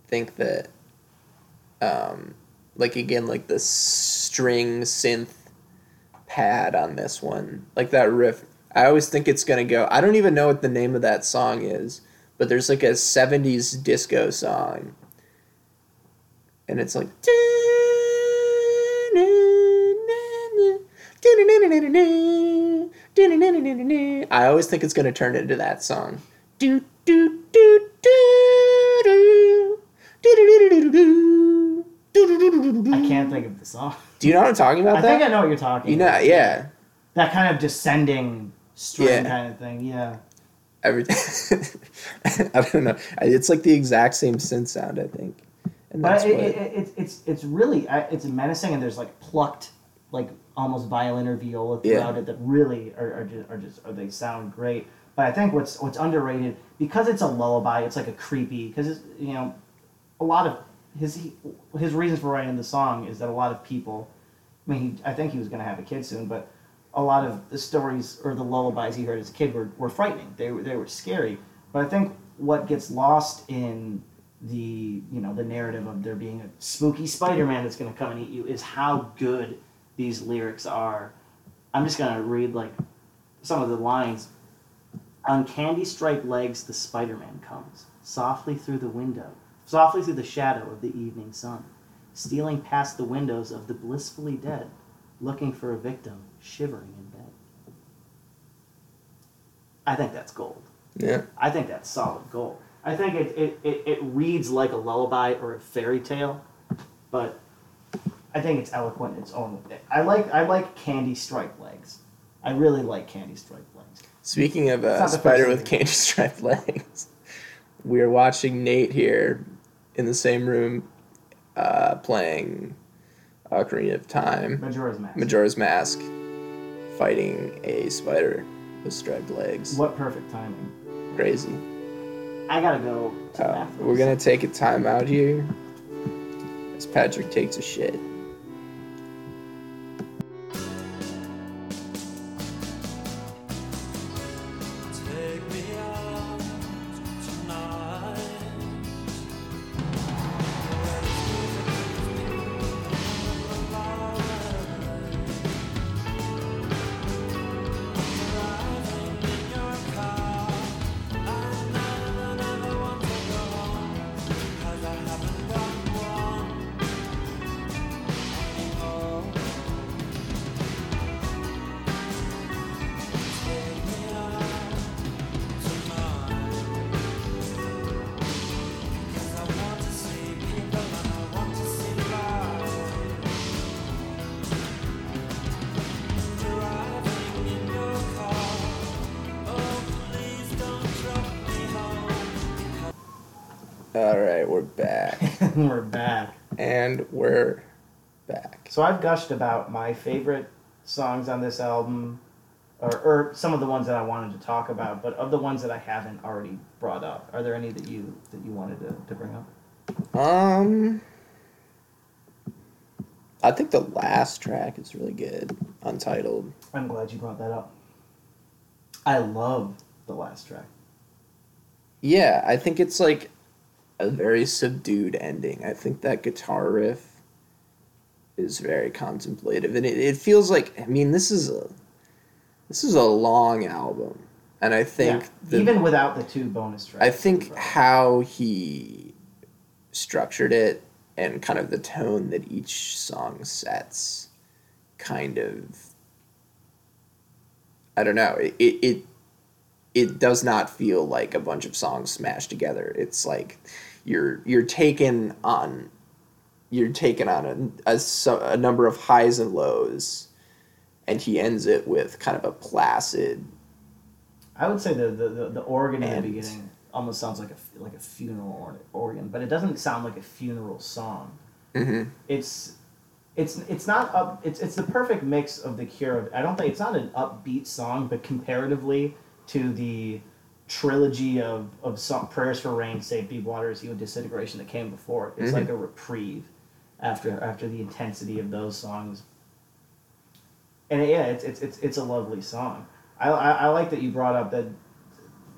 think that, um, like again, like the string synth pad on this one, like that riff. I always think it's gonna go. I don't even know what the name of that song is, but there's like a '70s disco song, and it's like. I always think it's gonna turn into that song. I can't think of the song. Do you know what I'm talking about? I that think I know what you're talking. you know, about. yeah. that kind of descending string Yeah. kind of thing. Yeah. Everything. I don't know. It's like the exact same synth sound. I think. And But it, what. it, it, it's it's it's really uh, it's menacing, and there's like plucked, like almost violin or viola Yeah. throughout it that really are, are just are just or they sound great. But I think what's what's underrated because it's a lullaby, it's like a creepy because you know, a lot of his he, his reasons for writing the song is that a lot of people, I mean, he, I think he was going to have a kid soon, but a lot of the stories or the lullabies he heard as a kid were, were frightening. They were they were scary. But I think what gets lost in the you know the narrative of there being a spooky Spider-Man that's going to come and eat you is how good these lyrics are. I'm just going to read like some of the lines. On candy striped legs, the Spider-Man comes softly through the window, softly through the shadow of the evening sun, stealing past the windows of the blissfully dead, looking for a victim shivering in bed. I think that's gold. yeah. I think that's solid gold. I think it, it, it, it reads like a lullaby or a fairy tale, but I think it's eloquent in its own way. I like I like candy striped legs. I really like candy striped legs. Speaking of It's uh, spider with candy striped legs, we are watching Nate here in the same room, uh, playing Ocarina of Time. Majora's Mask. Majora's Mask fighting a spider with striped legs. What perfect timing. Crazy. I gotta go to Uh, we're gonna take a time out here as Patrick takes a shit. Back. So I've gushed about my favorite songs on this album, or, or some of the ones that I wanted to talk about, but of the ones that I haven't already brought up, are there any that you that you wanted to, to bring up? Um, I think the last track is really good, Untitled. I'm glad you brought that up. I love the last track. Yeah, I think it's like a very subdued ending. I think that guitar riff is very contemplative, and it, it feels like I mean this is a this is a long album, and I think Yeah, the, even without the two bonus tracks. I think how he structured it and kind of the tone that each song sets kind of I don't know it it it, it does not feel like a bunch of songs smashed together. It's like you're you're taken on you're taken on a, a, a number of highs and lows and he ends it with kind of a placid I would say the the, the, the organ in the beginning almost sounds like a like a funeral organ, but it doesn't sound like a funeral song. Mhm. It's it's it's not up. It's it's the perfect mix of the Cure. Of, I don't think it's not an upbeat song, but comparatively to the trilogy of of song, prayers for rain, same deep waters, even disintegration that came before it. It's Mhm. like a reprieve after after the intensity of those songs. And yeah, it's it's it's, it's a lovely song. I, I I like that you brought up that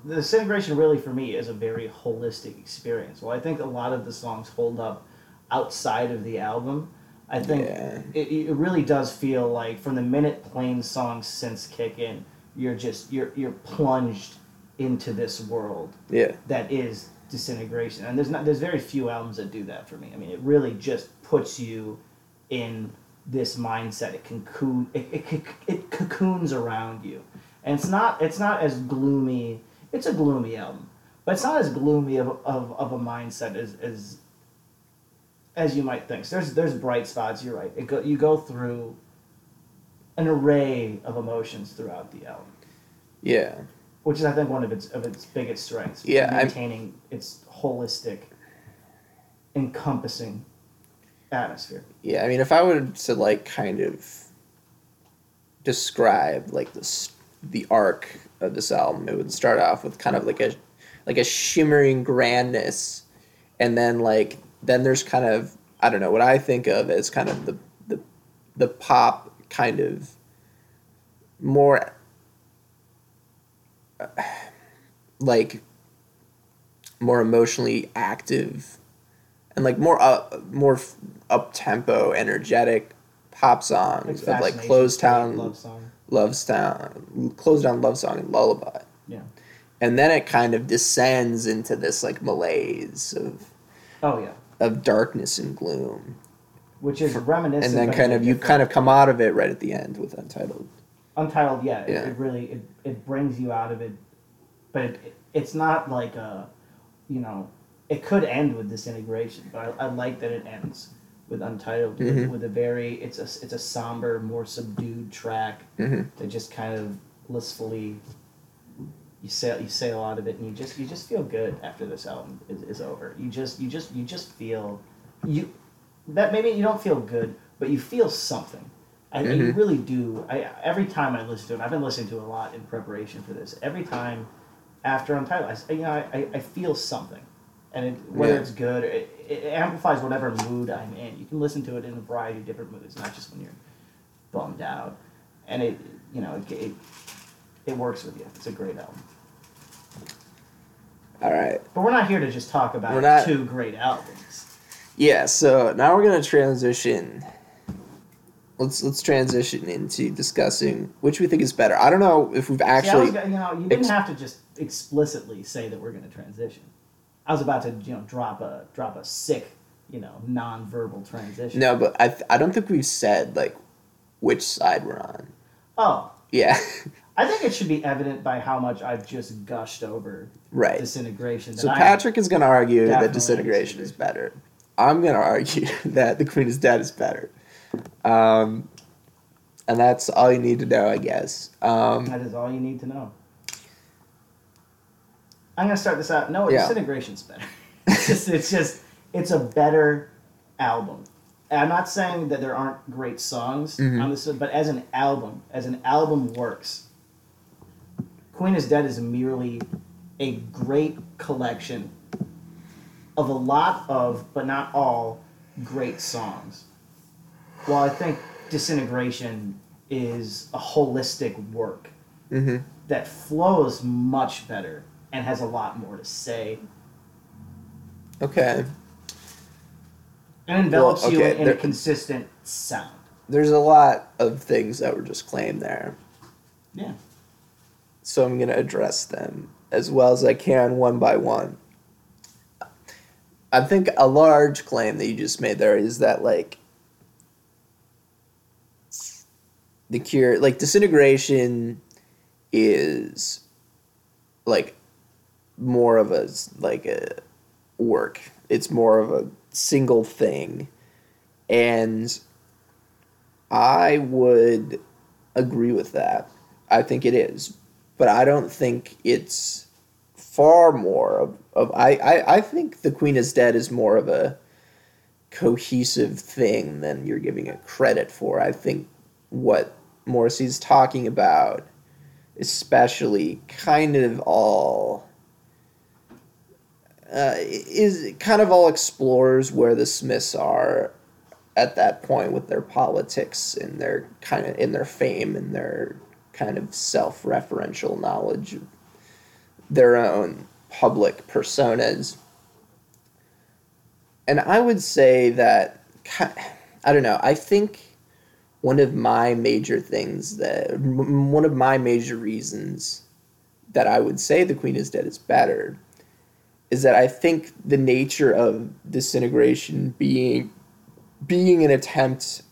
the disintegration really for me is a very holistic experience. Well, I think a lot of the songs hold up outside of the album. I think Yeah. it, it really does feel like from the minute plain songs since kick in, you're just you're you're plunged into this world yeah that is disintegration. And there's not there's very few albums that do that for me. I mean, it really just puts you in this mindset. It cocoon it, it, it cocoons around you. And it's not it's not as gloomy. It's a gloomy album, but it's not as gloomy of, of, of a mindset as, as as you might think. So there's there's bright spots. You're right. It go, you go through an array of emotions throughout the album yeah which is I think one of its of its biggest strengths. Yeah, I'm- maintaining its holistic, encompassing atmosphere. Yeah, I mean, if I were to like kind of describe like this the arc of this album, it would start off with kind of like a like a shimmering grandness, and then like then there's kind of I don't know what I think of as kind of the the the pop kind of more like more emotionally active and like more up more up tempo energetic pop songs of like closed town love song. love's town closed down love song and lullaby Yeah. and then it kind of descends into this like malaise of Oh yeah. of darkness and gloom Which is reminiscent. and then kind of you different- kind of come out of it right at the end with untitled untitled. Yeah. It, Yeah. it really it, it brings you out of it, but it, it, it's not like a, you know, it could end with disintegration, but I, I like that it ends with untitled with, Mhm. with a very it's a it's a somber, more subdued track. Mhm. that just kind of blissfully you sail you sail out of it and you just you just feel good after this album is, is over you just you just you just feel you that maybe you don't feel good but you feel something I, you Mhm. really do. I every time I listen to it I've been listening to it a lot in preparation for this. Every time after Untitled I you know I, I, I feel something. And it, whether Yeah. it's good it, it amplifies whatever mood I'm in. You can listen to it in a variety of different moods not just when you're bummed out. And it you know it, it, it works with you. It's a great album. All right. But we're not here to just talk about not- two great albums. Yeah, so now we're gonna transition. Let's let's transition into discussing which we think is better. I don't know if we've See, actually. was, you know you didn't ex- have to just explicitly say that we're going to transition i was about to you know drop a drop a sick you know non-verbal transition no, but I I don't think we've said like which side we're on. oh Yeah, i think it should be evident by how much i've just gushed over right. disintegration So Patrick is gonna argue that disintegration is better. I'm gonna argue that the Queen is Dead is better. Um, and that's all you need to know, I guess. Um, That is all you need to know. I'm gonna start this out. No, Yeah. disintegration's better. It's just, it's just, it's a better album. And I'm not saying that there aren't great songs Mhm. on this, but as an album, as an album works, Queen is Dead is merely a great collection of a lot of, but not all, great songs. While I think Disintegration is a holistic work mhm. that flows much better and has a lot more to say. Okay. and envelops Well, you okay, in, in there- a consistent sound. There's a lot of things that were just claimed there. Yeah. so I'm going to address them as well as I can one by one. I think a large claim that you just made there is that like the cure like disintegration is like more of a like a work. It's more of a single thing. And I would agree with that. I think it is, but I don't think it's far more of, of I, I, I think the Queen is Dead is more of a cohesive thing than you're giving it credit for. I think what Morrissey's talking about, especially kind of all uh, is kind of all explores where the Smiths are at that point with their politics and their kind of in their fame and their kind of self-referential knowledge of their own public personas. And i would say that i don't know i think one of my major things that one of my major reasons that i would say the queen is dead is better is that i think the nature of disintegration being being an attempt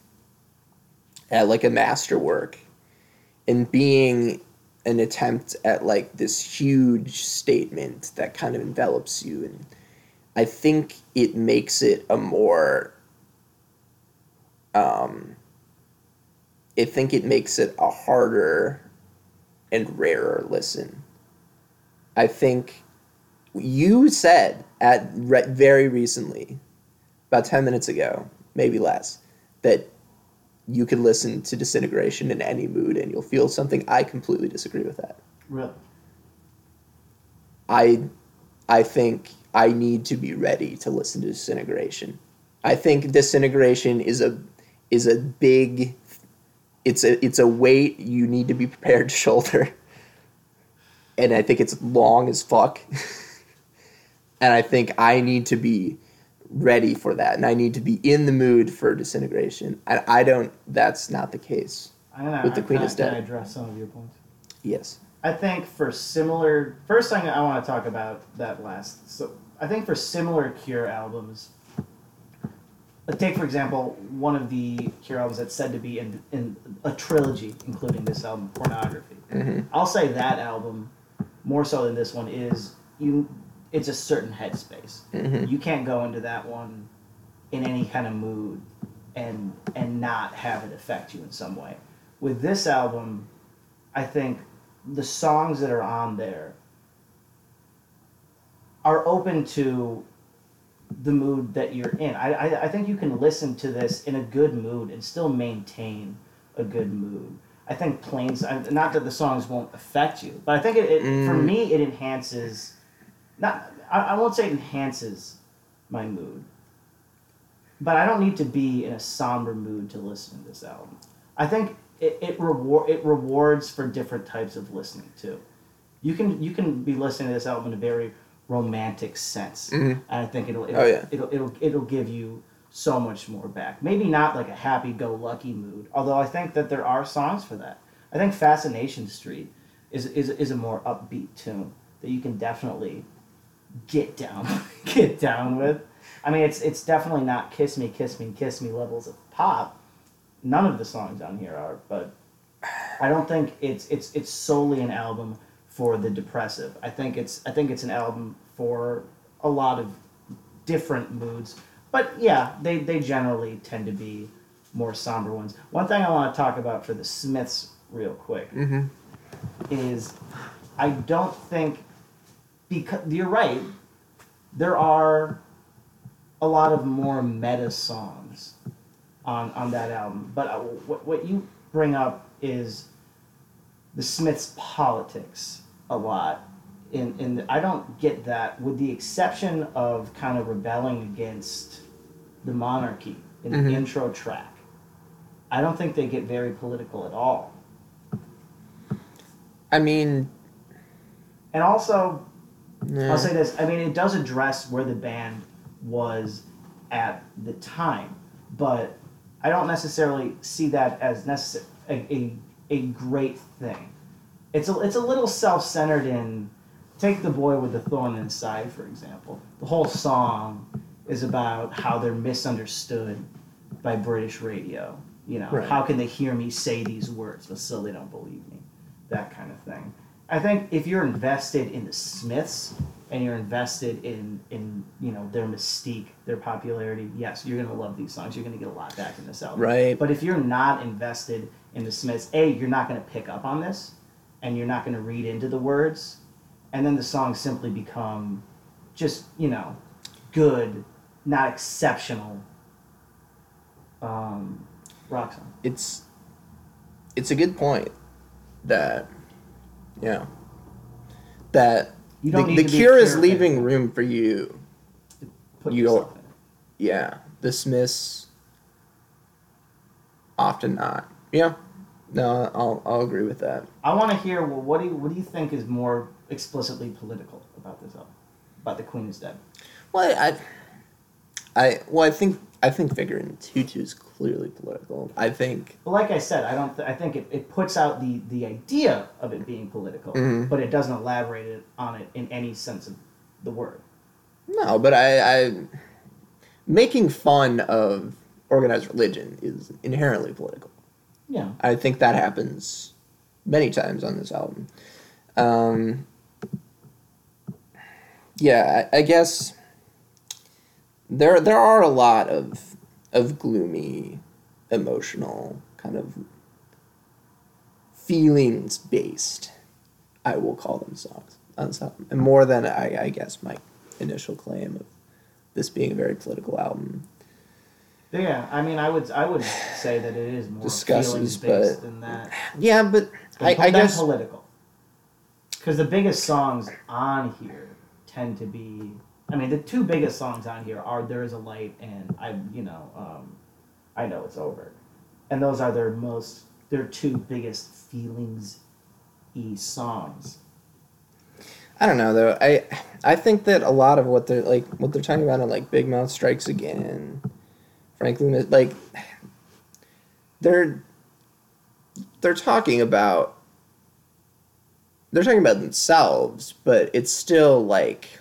at like a masterwork and being an attempt at like this huge statement that kind of envelops you and i think it makes it a more um i think it makes it a harder and rarer listen i think you said at re- very recently about 10 minutes ago maybe less, that you could listen to Disintegration in any mood and you'll feel something. I completely disagree with that. Really. I, I think I need to be ready to listen to Disintegration. I think Disintegration is a is a big, it's a it's a weight you need to be prepared to shoulder. And I think it's long as fuck. and I think I need to be ready for that and I need to be in the mood for disintegration. And I don't that's not the case. I'm With the I- Queen I- is Dead. Can I address some of your points? Yes. I think for similar, first thing I want to talk about that last. So I think for similar Cure albums, take for example one of the Cure albums that's said to be in in a trilogy, including this album, Pornography. Mhm. I'll say that album more so than this one is you. It's a certain headspace. Mhm. You can't go into that one in any kind of mood and and not have it affect you in some way. With this album, I think the songs that are on there are open to the mood that you're in. I, I, I think you can listen to this in a good mood and still maintain a good mood. I think planes, not that the songs won't affect you, but I think it, it for Mm. me it enhances. Not I, I won't say it enhances my mood, but I don't need to be in a somber mood to listen to this album. I think it, it reward it rewards for different types of listening too. You can you can be listening to this album in a very romantic sense, Mhm. and I think it'll it'll, Oh, yeah. it'll it'll it'll give you so much more back. Maybe not like a happy-go-lucky mood, although I think that there are songs for that. I think Fascination Street is is is a more upbeat tune that you can definitely get down get down with. I mean, it's it's definitely not kiss me, kiss me, kiss me levels of pop. None of the songs on here are, but I don't think it's it's it's solely an album for the depressive. I think it's I think it's an album for a lot of different moods. But yeah, they, they generally tend to be more somber ones. One thing I want to talk about for the Smiths real quick Mm-hmm. is I don't think because you're right. There are a lot of more meta songs on on that album, but uh, what what you bring up is the Smiths' politics a lot. And, in the, I don't get that, with the exception of kind of rebelling against the monarchy in Mhm. the intro track. I don't think they get very political at all. I mean, And also, yeah. I'll say this. I mean, it does address where the band was at the time, but I don't necessarily see that as necessary a, a, a great thing. It's a it's a little self centered in take the boy with the thorn inside for example. The whole song is about how they're misunderstood by British radio. You know, Right. how can they hear me say these words but still they don't believe me? That kind of thing. I think if you're invested in the Smiths and you're invested in in you know their mystique, their popularity, yes, you're gonna love these songs. You're gonna get a lot back in this album. Right. But if you're not invested in the Smiths, a you're not gonna pick up on this, and you're not gonna read into the words, and then the songs simply become just you know good, not exceptional. Um, rock song. it's it's a good point that yeah that You the, don't the to cure is leaving room for you Put You don't- yeah the smiths often not yeah no i'll i'll agree with that I want to hear. Well, what do you what do you think is more explicitly political about this album? About the Queen is dead. well i i well i think i think Vicar in tutu is clearly political i think But like I said, I don't. Th- I think it, it puts out the the idea of it being political, Mhm. but it doesn't elaborate it on it in any sense of the word. no but i i making fun of organized religion is inherently political Yeah. I think that happens many times on this album. Um, yeah, I, I guess there there are a lot of of gloomy, emotional kind of feelings based. I will call them songs on album, and more than I, I guess my initial claim of this being a very political album. Yeah. I mean, I would I would say that it is more Discusses, feelings based but- than that. Yeah, but I, Than- I than guess political. Because the biggest songs on here tend to be. I mean, the two biggest songs on here are "There Is a Light" and I, you know, um, I know it's over, and those are their most, their two biggest feelings, e songs. I don't know though. I I think that a lot of what they're like what they're talking about in like Big Mouth Strikes Again, Franklin like they're they're talking about they're talking about themselves, but it's still like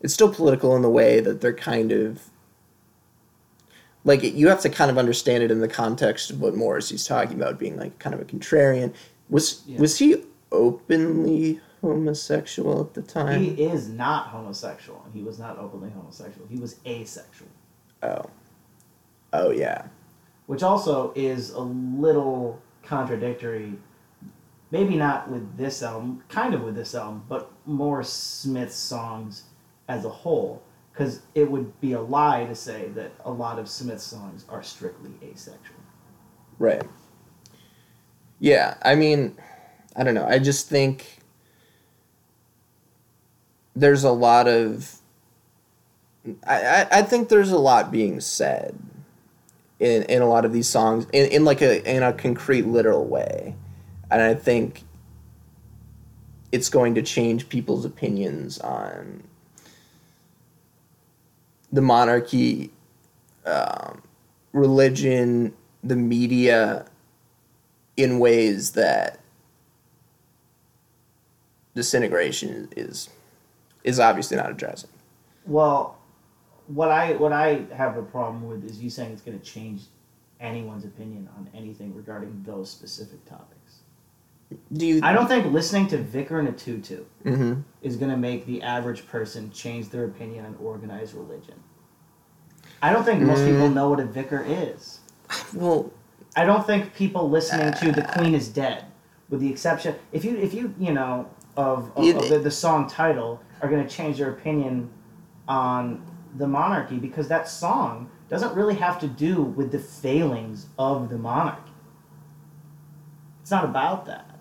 it's still political in the way that they're kind of like you have to kind of understand it in the context of what Morrissey's talking about being like kind of a contrarian. Was Yeah. was he openly homosexual at the time? He is not homosexual, and he was not openly homosexual. He was asexual, oh. Oh yeah. which also is a little contradictory. Maybe not with this album, kind of with this album, but more Smith's songs as a whole. Because it would be a lie to say that a lot of Smith's songs are strictly asexual. Right. Yeah, I mean, I don't know. I just think there's a lot of. I, I, I think there's a lot being said in, in a lot of these songs in, in like a in a concrete literal way. And I think it's going to change people's opinions on the monarchy, um, religion, the media, in ways that disintegration is is obviously not addressing. Well, what I what I have a problem with is you saying it's going to change anyone's opinion on anything regarding those specific topics. Do you? I don't think listening to Vicar and a Tutu hmm is going to make the average person change their opinion on organized religion. I don't think most people Mm. know what a vicar is. Well, I don't think people listening to "The Queen Is Dead," with the exception, if you if you you know of, of, of the, the song title, are going to change their opinion on the monarchy because that song doesn't really have to do with the failings of the monarchy. It's not about that.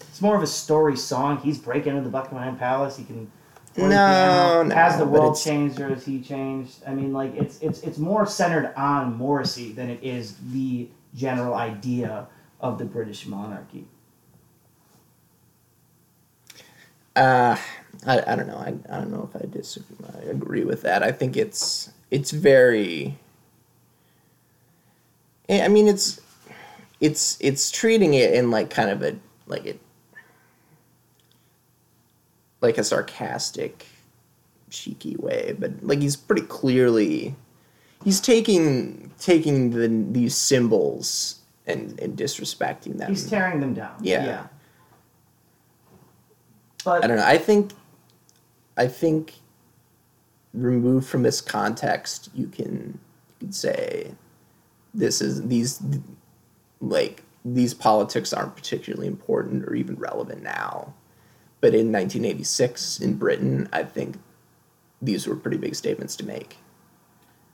It's more of a story song. He's breaking into the Buckingham Palace. He can. No, no, Has the world changed or has he changed? I mean, like it's it's it's more centered on Morrissey than it is the general idea of the British monarchy. Uh, I, I don't know. I, I don't know if I disagree. I agree with that. I think it's it's very. I mean, it's it's it's treating it in like kind of a like it like a sarcastic, cheeky way, but like he's pretty clearly he's taking taking the these symbols and and disrespecting them. He's tearing them down. Yeah. Yeah. But I don't know. I think, I think, removed from this context, you can you can say, this is these, like these politics aren't particularly important or even relevant now, but in 1986 in Britain, I think these were pretty big statements to make,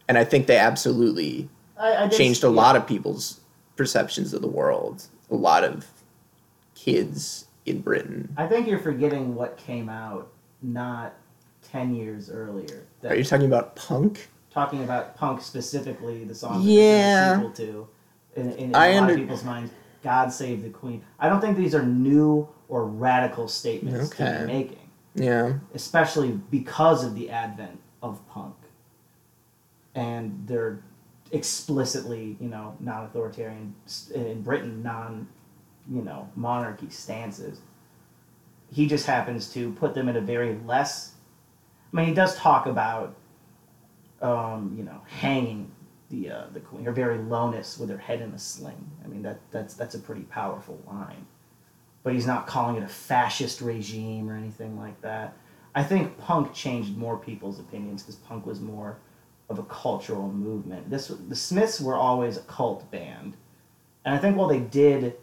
and I think they absolutely I, I just, changed a yeah. lot of people's perceptions of the world. A lot of kids in Britain. I think you're forgetting what came out not ten years earlier. That Are you talking about punk? talking about punk specifically, the song Yeah. that this is a sequel to, in, in, in I a lot under- of people's minds, God Save the Queen. I don't think these are new or radical statements to Okay. be making, Yeah. especially because of the advent of punk. And they're explicitly, you know, non-authoritarian in Britain, non, you know, monarchy stances. He just happens to put them in a very less. I mean, he does talk about, um, you know, hanging the uh, the queen, or very lowness with her head in a sling. I mean, that that's that's a pretty powerful line. But he's not calling it a fascist regime or anything like that. I think punk changed more people's opinions because punk was more of a cultural movement. This the Smiths were always a cult band, and I think while they did,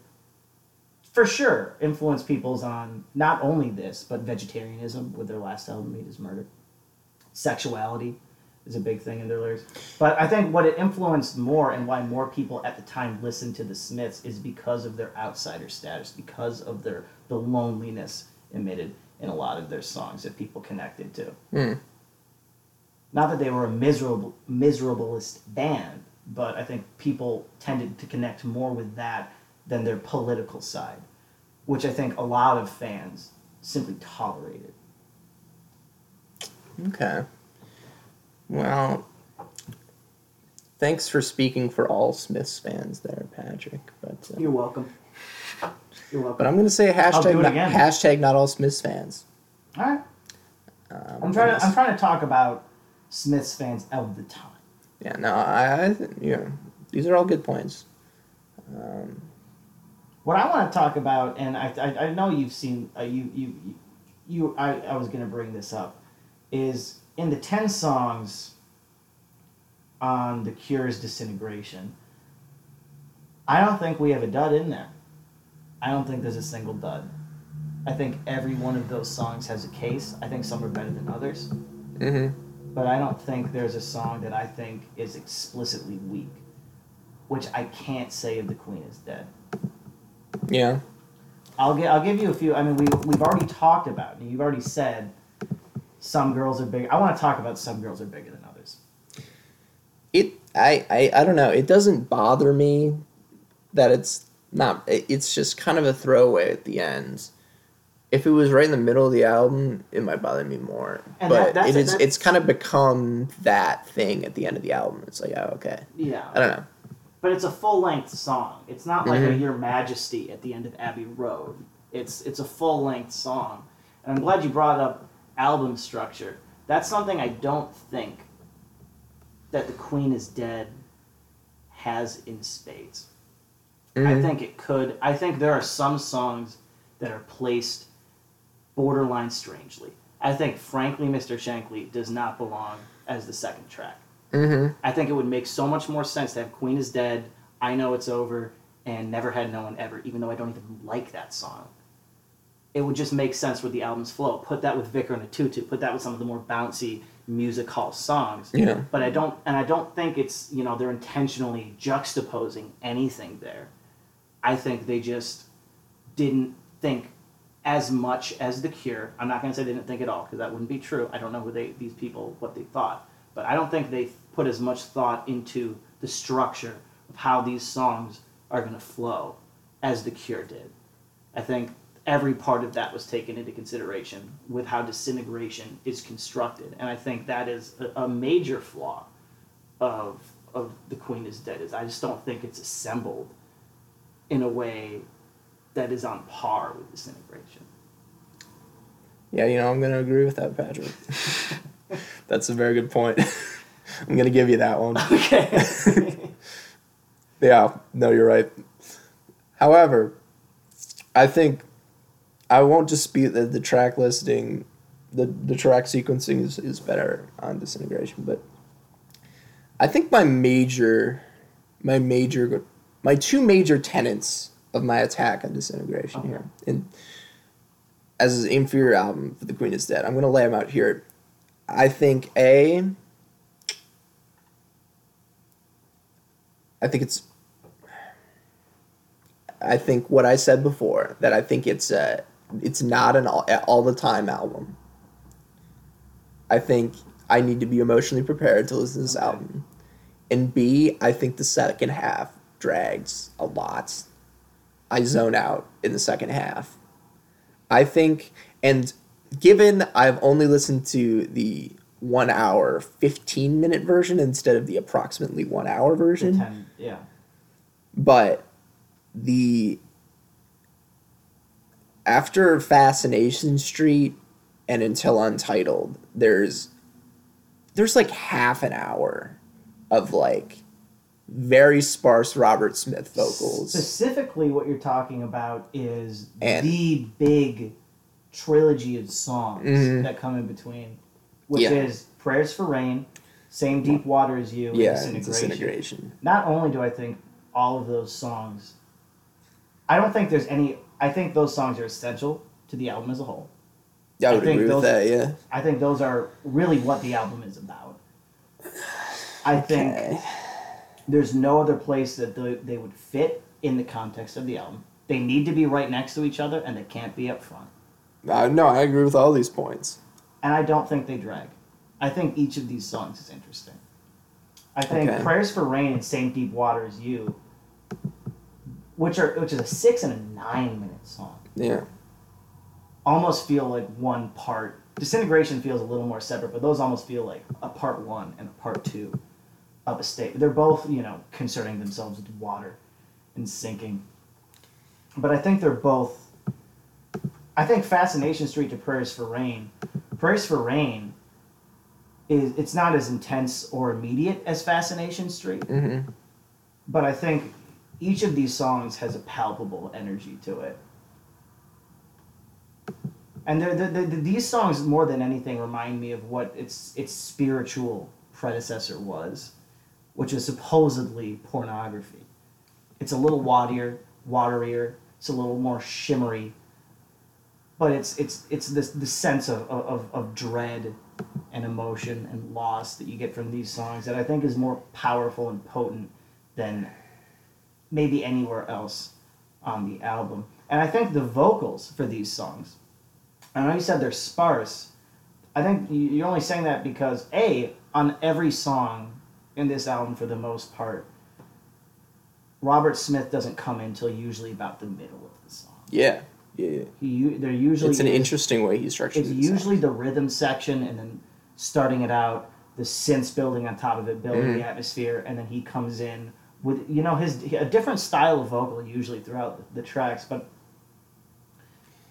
for sure, influence people's on not only this but vegetarianism with their last album, "Meat Is Murder." Sexuality is a big thing in their lyrics, but I think what it influenced more and why more people at the time listened to the Smiths is because of their outsider status, because of their the loneliness emitted in a lot of their songs that people connected to. Hmm. Not that they were a miserable miserablest band, but I think people tended to connect more with that than their political side, which I think a lot of fans simply tolerated. Okay. Well, thanks for speaking for all Smiths fans there, Patrick. But uh, You're welcome. You're welcome. but I'm gonna say I'll hashtag do it not, again. hashtag not all Smiths fans. All right. Um, I'm trying to I'm trying to talk about Smiths fans of the time. Yeah. No. I. I yeah. These are all good points. Um, What I want to talk about, and I, I, I know you've seen, uh, you, you, you, I, I was going to bring this up, is in the 10 songs on The Cure's Disintegration, I don't think we have a dud in there. I don't think there's a single dud. I think every one of those songs has a case. I think some are better than others, hmm but I don't think there's a song that I think is explicitly weak, which I can't say of The Queen is Dead. Yeah. I'll gi- I'll give you a few. I mean, we we've already talked about. it. You've already said some girls are big. I want to talk about some girls are bigger than others. It. I. I. I don't know. It doesn't bother me that it's not. It's just kind of a throwaway at the end. If it was right in the middle of the album, it might bother me more. And but that- it is. It's kind of become that thing at the end of the album. It's like, oh, okay. Yeah, I don't know. But it's a full length song. It's not like a Mhm. Your Majesty at the end of Abbey Road. It's it's a full length song, and I'm glad you brought up album structure. That's something I don't think that the Queen is Dead has in spades. I Mhm. think it could. I think there are some songs that are placed borderline strangely. I think, frankly, Mr. Shankly does not belong as the second track. Mhm. I think it would make so much more sense to have Queen is Dead, I Know It's Over, and Never Had No One Ever, even though I don't even like that song. It would just make sense with the album's flow. Put that with Vicar and a Tutu. Put that with some of the more bouncy music hall songs Yeah. but I don't and I don't think it's you know they're intentionally juxtaposing anything there. I think they just didn't think as much as the Cure. I'm not going to say they didn't think at all because that wouldn't be true. I don't know who they these people what they thought, but I don't think they put as much thought into the structure of how these songs are going to flow as the Cure did. I think every part of that was taken into consideration with how disintegration is constructed, and I think that is a, a major flaw of of the Queen is Dead. Is I just don't think it's assembled in a way that is on par with disintegration. Yeah, you know, I'm gonna agree with that, Patrick. That's a very good point. I'm gonna give you that one. Okay. Yeah, no, you're right. However, I think I won't dispute that the track listing, the, the track sequencing is, is better on disintegration, but I think my major, my major, my two major tenets of my attack on disintegration Okay. here, and as an inferior album for the Queen is Dead, I'm gonna lay them out here. I think a. I think it's I think what I said before that I think it's uh it's not an all, all the time album. I think I need to be emotionally prepared to listen to this Okay. album. And B, I think the second half drags a lot. I zone out in the second half. I think and given I've only listened to the 1 hour 15 minute version instead of the approximately 1 hour version yeah. but the after fascination street and until untitled there's there's like half an hour of like very sparse robert smith vocals Specifically, what you're talking about is And- the big trilogy of songs Mhm. that come in between, which Yeah. is Prayers for Rain, Same Deep Water as You, yeah Disintegration. disintegration Not only do I think all of those songs, I don't think there's any, I think those songs are essential to the album as a whole. yeah, i I think agree with those- that yeah I think those are really what the album is about. I think Okay. there's no other place that they, they would fit in the context of the album. They need to be right next to each other and they can't be up front. uh, no i agree with all these points And I don't think they drag. I think each of these songs is interesting. I think Okay. Prayers for Rain and Same Deep Water as You, which are which is a six and a nine minute song, yeah almost feel like one part. Disintegration feels a little more separate, but those almost feel like a part one and a part two of a state. They're both, you know, concerning themselves with water and sinking. But I think they're both. I think Fascination Street to Prayers for Rain, Prayers for Rain, is it's not as intense or immediate as Fascination Street, hmm but I think each of these songs has a palpable energy to it. And they're, they they these songs, more than anything, remind me of what its its spiritual predecessor was, which is supposedly pornography. It's a little waterier, waterier. It's a little more shimmery. But it's it's it's this the sense of, of, of dread and emotion and loss that you get from these songs that I think is more powerful and potent than maybe anywhere else on the album. And I think the vocals for these songs, I know you said they're sparse. I think you- you're only saying that because a on every song in this album, for the most part, Robert Smith doesn't come in until usually about the middle of the song. yeah yeah, yeah. He, they're usually it's an interesting way he structured it's usually the rhythm section and then starting it out the synths building on top of it building Mhm. the atmosphere and then he comes in with you know his a different style of vocal usually throughout the, the tracks but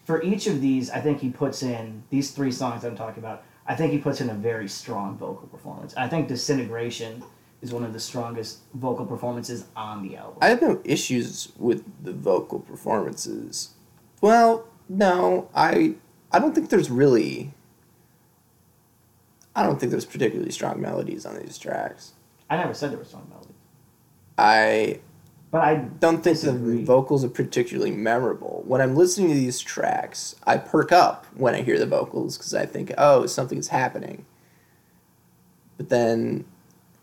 for each of these i think he puts in these three songs i'm talking about i think he puts in a very strong vocal performance i think disintegration is one of the strongest vocal performances on the album I have no issues with the vocal performances. Well, no, I I don't think there's really I don't think there's particularly strong melodies on these tracks. i never said there were strong melodies I but i don't think Disagree. the vocals are particularly memorable. When I'm listening to these tracks, I perk up when I hear the vocals because I think, oh, something's happening. But then,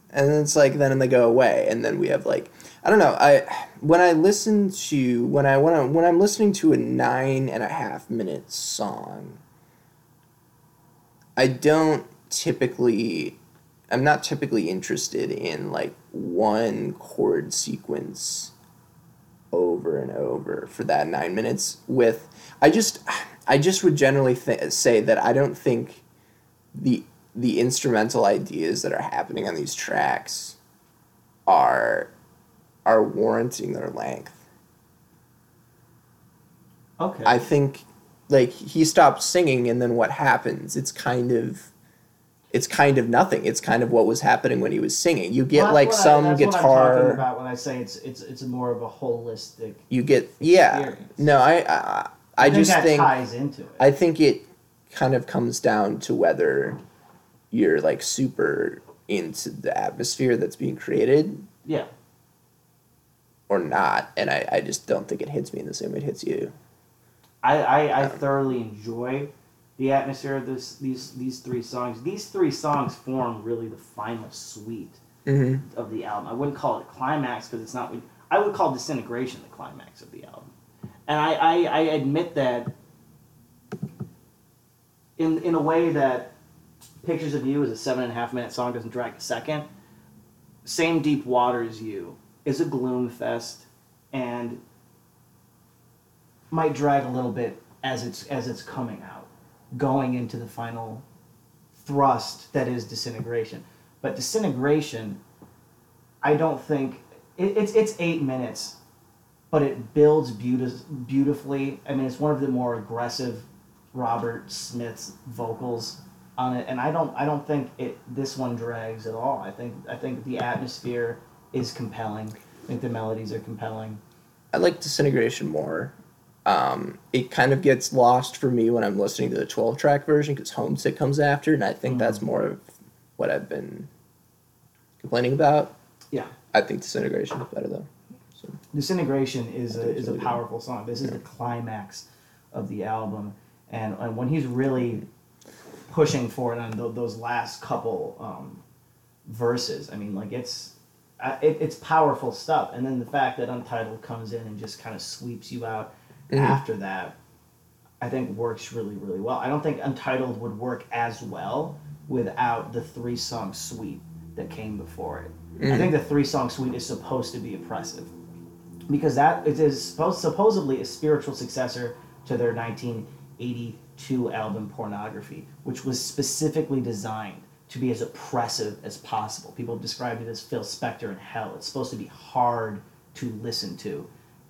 and then it's like then they go away, and then we have like I don't know. I when I listen to when I when I when I'm listening to a nine and a half minute song, I don't typically I'm not typically interested in like one chord sequence over and over for that nine minutes with I just I just would generally th- say that I don't think the the instrumental ideas that are happening on these tracks are are warranting their length. Okay. I think like he stops singing and then what happens? It's kind of it's kind of nothing. It's kind of what was happening when he was singing. You get Well, like that's I- some that's What I'm talking about when I say it's it's it's more of a holistic. you get yeah. experience. No, I I, I, think just that think ties into it. I think it kind of comes down to whether you're like super into the atmosphere that's being created yeah. or not. And I, I just don't think it hits me in the same way it hits you. I, I, I um, thoroughly enjoy the atmosphere of this these these three songs. These three songs form really the final suite Mm-hmm. of the album. I wouldn't call it climax because it's not. I would call Disintegration the climax of the album. And I, I, I admit that in in a way that Pictures of You is a seven and a half minute song doesn't drag a second. Same Deep Water as You is a gloom fest and might drag a little bit as it's as it's coming out, going into the final thrust that is disintegration. But disintegration, I don't think it, it's it's eight minutes, but it builds beauti- beautifully. I mean, it's one of the more aggressive Robert Smith's vocals on it, and I don't I don't think it this one drags at all. I think I think the atmosphere is compelling. I think the melodies are compelling. I like Disintegration more. Um, it kind of gets lost for me when I'm listening to the 12 track version because Homesick comes after, and I think Mhm. that's more of what I've been complaining about. Yeah. I think Disintegration is better though. So, Disintegration is a is it's a really good. powerful song. This is the climax of the album, and, and when he's really pushing for it on tho- those last couple um, verses, I mean, like it's uh, it, it's powerful stuff. And then the fact that Untitled comes in and just kind of sweeps you out Mhm. after that, I think works really really well. I don't think Untitled would work as well without the three song suite that came before it. I Mhm. think the three song suite is supposed to be oppressive because that it is supposed, supposedly a spiritual successor to their 1982 album Pornography, which was specifically designed to be as oppressive as possible. People have described it as Phil Spector in hell. It's supposed to be hard to listen to.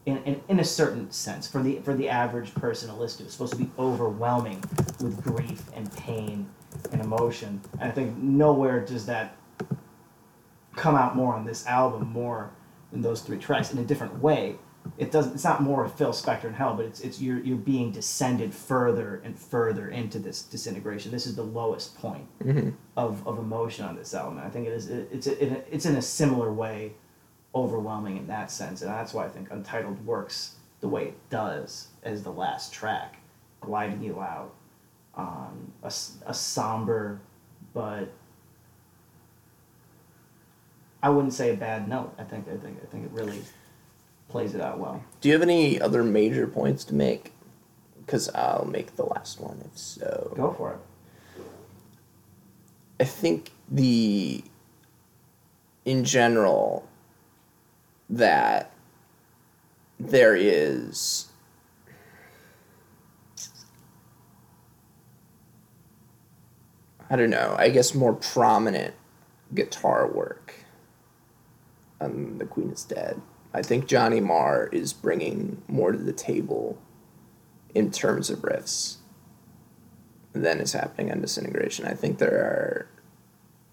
In, in, in a certain sense, for the for the average person to listen to, it's supposed to be overwhelming with grief and pain and emotion. And I think nowhere does that come out more on this album more than those three tracks in a different way. It doesn't. It's not more of Phil Spector and Hell, but it's it's you're you're being descended further and further into this disintegration. This is the lowest point Mhm. of, of emotion on this album. And I think it is it, it's it, it's in a similar way overwhelming in that sense, and that's why I think Untitled works the way it does as the last track, gliding you out on a, s- a somber but I wouldn't say a bad note. I think I think I think it really plays it out well. Do you have any other major points to make? Because I'll make the last one if so. Go for it. I think the in general that there is I don't know, I guess more prominent guitar work on The Queen is Dead. I think Johnny Marr is bringing more to the table in terms of riffs than is happening on Disintegration. I think there are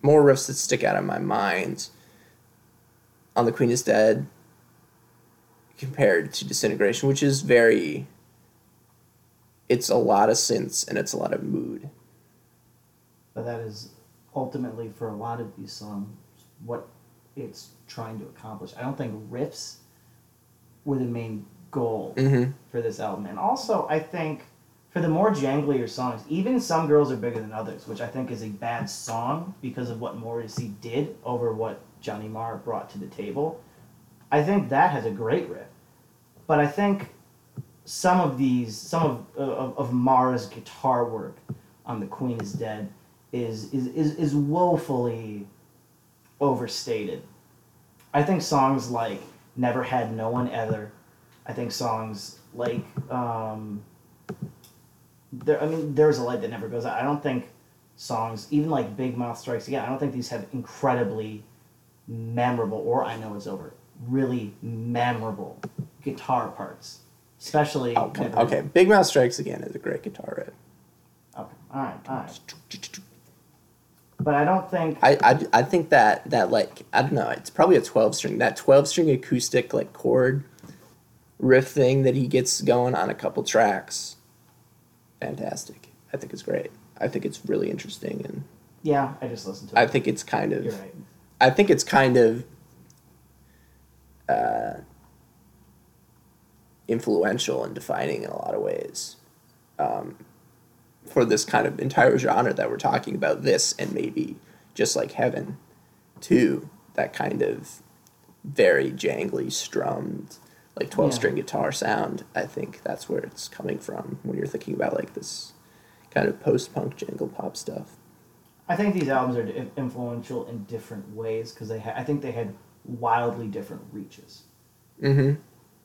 more riffs that stick out in my mind on The Queen is Dead compared to Disintegration, which is very. It's a lot of synths and it's a lot of mood. But that is ultimately for a lot of these songs what it's trying to accomplish. I don't think riffs were the main goal Mm-hmm. for this album. And also, I think for the more janglier songs, even Some Girls Are Bigger Than Others, which I think is a bad song because of what Morrissey did over what Johnny Marr brought to the table, I think that has a great riff. But I think some of these, some of, of, of Marr's guitar work on The Queen is Dead is, is, is, is woefully overstated. I think songs like Never Had No One Ever, I think songs like um, there. I mean, there's a light that never goes out. I don't think songs, even like Big Mouth Strikes Again, I don't think these have incredibly memorable, or I Know It's Over, really memorable guitar parts, especially. Oh, Never- okay, Big Mouth Strikes Again is a great guitar riff. Okay. All right. All right. But I don't think. I, I, I think that that like I don't know it's probably a twelve string that twelve string acoustic like chord riff thing that he gets going on a couple tracks, fantastic. I think it's great. I think it's really interesting and Yeah, I just listened to it. I think it's kind of You're right. I think it's kind of uh, influential and defining in a lot of ways um, for this kind of entire genre that we're talking about. This and maybe just like Heaven, too. That kind of very jangly, strummed, like twelve string guitar sound. I think that's where it's coming from when you're thinking about like this kind of post punk jangle pop stuff. I think these albums are influential in different ways because they. Ha- I think they had wildly different reaches. Mm-hmm.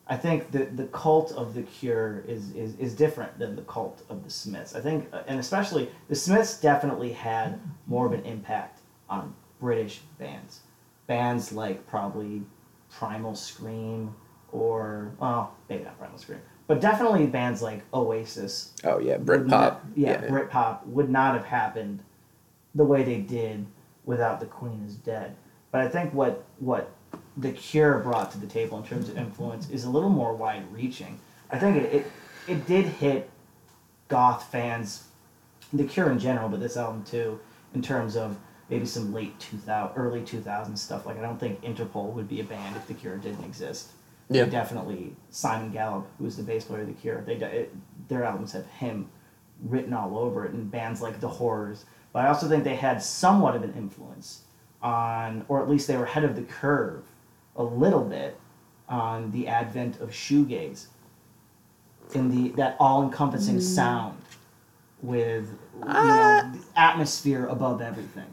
I think the the cult of the Cure is, is is different than the cult of the Smiths. I think, uh, and especially the Smiths definitely had more of an impact on British bands, bands like probably Primal Scream or well, maybe not Primal Scream, but definitely bands like Oasis. Oh yeah, Britpop. not- yeah, Britpop would not have happened the way they did without the Queen is dead. But I think what what the Cure brought to the table in terms of influence is a little more wide reaching. I think it, it it did hit goth fans, the Cure in general, but this album too, in terms of maybe some late 2000 early 2000 stuff. Like I don't think Interpol would be a band if the Cure didn't exist. Yeah. They definitely Simon Gallup, who's the bass player of the Cure. They it, their albums have him written all over it, and bands like the Horrors. But I also think they had somewhat of an influence on, or at least they were ahead of the curve a little bit on the advent of shoegaze in the that all-encompassing sound with you Ah. know the atmosphere above everything.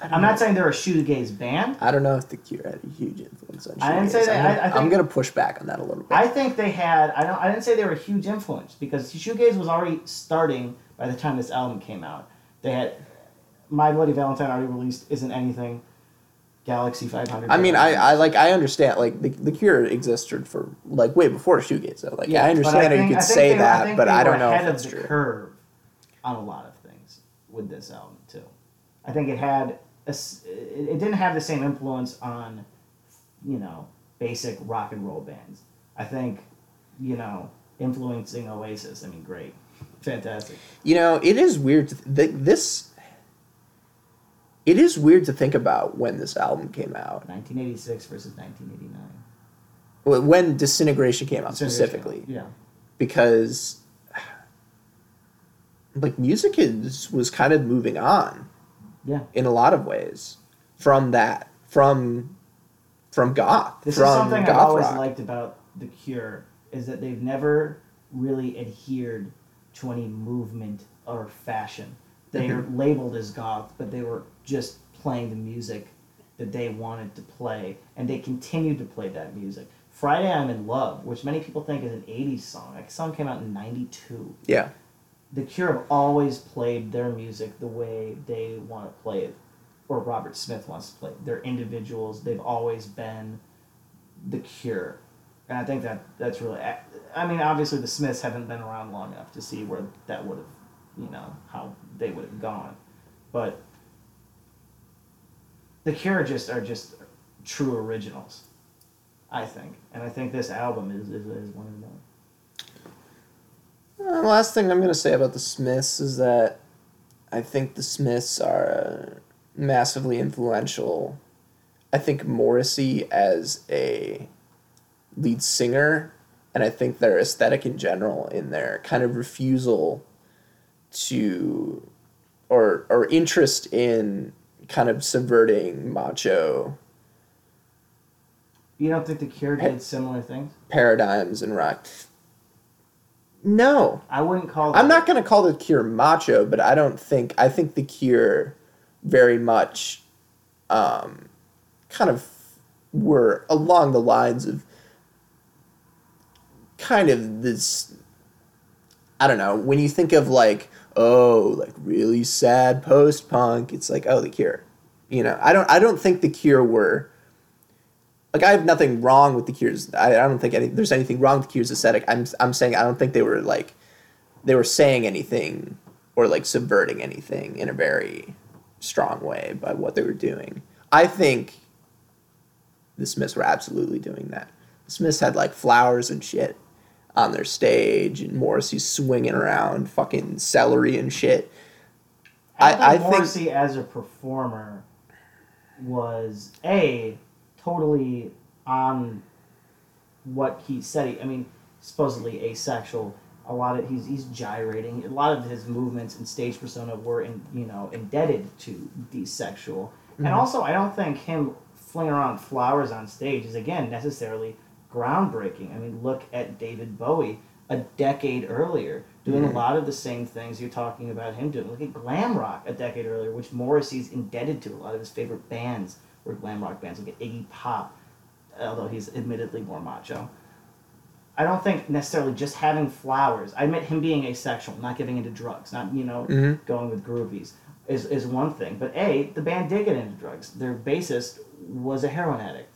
I'm not saying they're a shoegaze band. I don't know if the Cure had a huge influence on. Shoegaze. I didn't shoegaze. say that. I'm gonna, I- I I'm gonna push back on that a little bit. I think they had. I don't. I didn't say they were a huge influence because shoegaze was already starting by the time this album came out. They had My Bloody Valentine already released. Isn't anything. Galaxie 500. I mean, I, I like I understand like the, the Cure existed for like way before shoegaze. So like Yeah, I understand how think- you could say they that, think but I don't know if that's of the true. curve on a lot of things with this album too. I think it had a it, didn't have the same influence on, you know, basic rock and roll bands. I think, you know, influencing Oasis. I mean, great, fantastic. You know, it is weird. To th- this. It is weird to think about when this album came out. 1986 versus 1989. Wh- When Disintegration came out Disintegration. specifically, Yeah. because like music is was kind of moving on Yeah. in a lot of ways from that from from goth This from is something I've goth always rock. liked about The Cure is that they've never really adhered to any movement or fashion. They are Mm-hmm. labeled as goth, but they were just playing the music that they wanted to play, and they continued to play that music. Friday I'm in Love, which many people think is an 80s song. That song came out in 92. yeah The Cure have always played their music the way they want to play it, or Robert Smith wants to play it. They're individuals. They've always been The Cure, and I think that that's really. I mean, obviously the Smiths haven't been around long enough to see where that would have, you know, how they would have gone, but The Cure just are just true originals, I think, and I think this album is is, is one of them. Uh, last thing i'm going to say about the smiths is that i think the smiths are uh, massively influential. I think morrissey as a lead singer and i think their aesthetic in general in their kind of refusal to or or interest in kind of subverting macho You don't think The Cure did similar things? paradigms in rock no I wouldn't call. I'm not going to call the Cure macho, but I don't think I think the Cure very much um, kind of were along the lines of kind of this I don't know when you think of like oh like really sad post punk, it's like oh the Cure. You know, I don't I don't think the Cure were. Like I have nothing wrong with the Cure's. I, I don't think any, there's anything wrong with the Cure's aesthetic. I'm I'm saying I don't think they were like they were saying anything or like subverting anything in a very strong way by what they were doing. I think the Smiths were absolutely doing that. The Smiths had like flowers and shit on their stage, and Morrissey's swinging around fucking celery and shit. I, I- think Morrissey as a performer was a totally on what he said. He, I mean, supposedly asexual. A lot of he's he's gyrating. A lot of his movements and stage persona were in you know indebted to desexual. And mm-hmm. also, I don't think him flinging around flowers on stage is again necessarily groundbreaking. I mean, look at David Bowie a decade earlier doing a lot of the same things you're talking about him doing. Look at glam rock a decade earlier, which Morrissey's indebted to. A lot of his favorite bands were glam rock bands. Look at Iggy Pop, although he's admittedly more macho. I don't think necessarily just having flowers. I admit him being asexual, not giving into drugs, not you know Mhm. going with groupies is is one thing. But a the band did get into drugs. Their bassist was a heroin addict.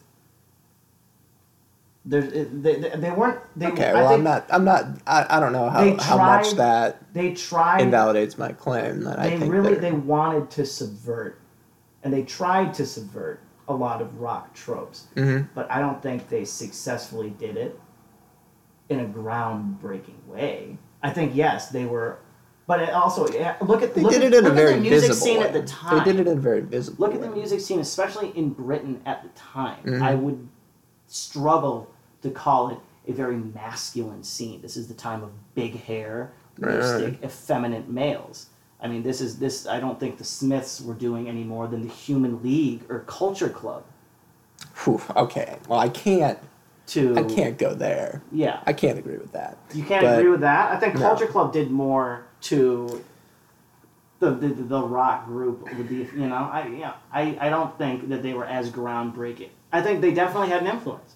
They, they, they weren't they. Okay, I well I'm not I'm not I, I don't know how, how much that They tried. invalidates my claim that I think really they wanted to subvert, and they tried to subvert a lot of rock tropes. Mhm. But I don't think they successfully did it in a groundbreaking way. I think yes, they were, but it also yeah, look at They look did at, it in a very at the music scene way. at the time. They did it in a very visible Look at the music scene, especially in Britain at the time. Mhm. I would struggle to call it a very masculine scene. This is the time of big hair, Right. effeminate males. I mean, this is this. I don't think the Smiths were doing any more than the Human League or Culture Club. Whew, okay, well I can't To I can't go there. Yeah, I can't agree with that. you can't but- agree with that. I think No. Culture Club did more to the the, the rock group with the you know I yeah I, I don't think that they were as groundbreaking. I think they definitely had an influence.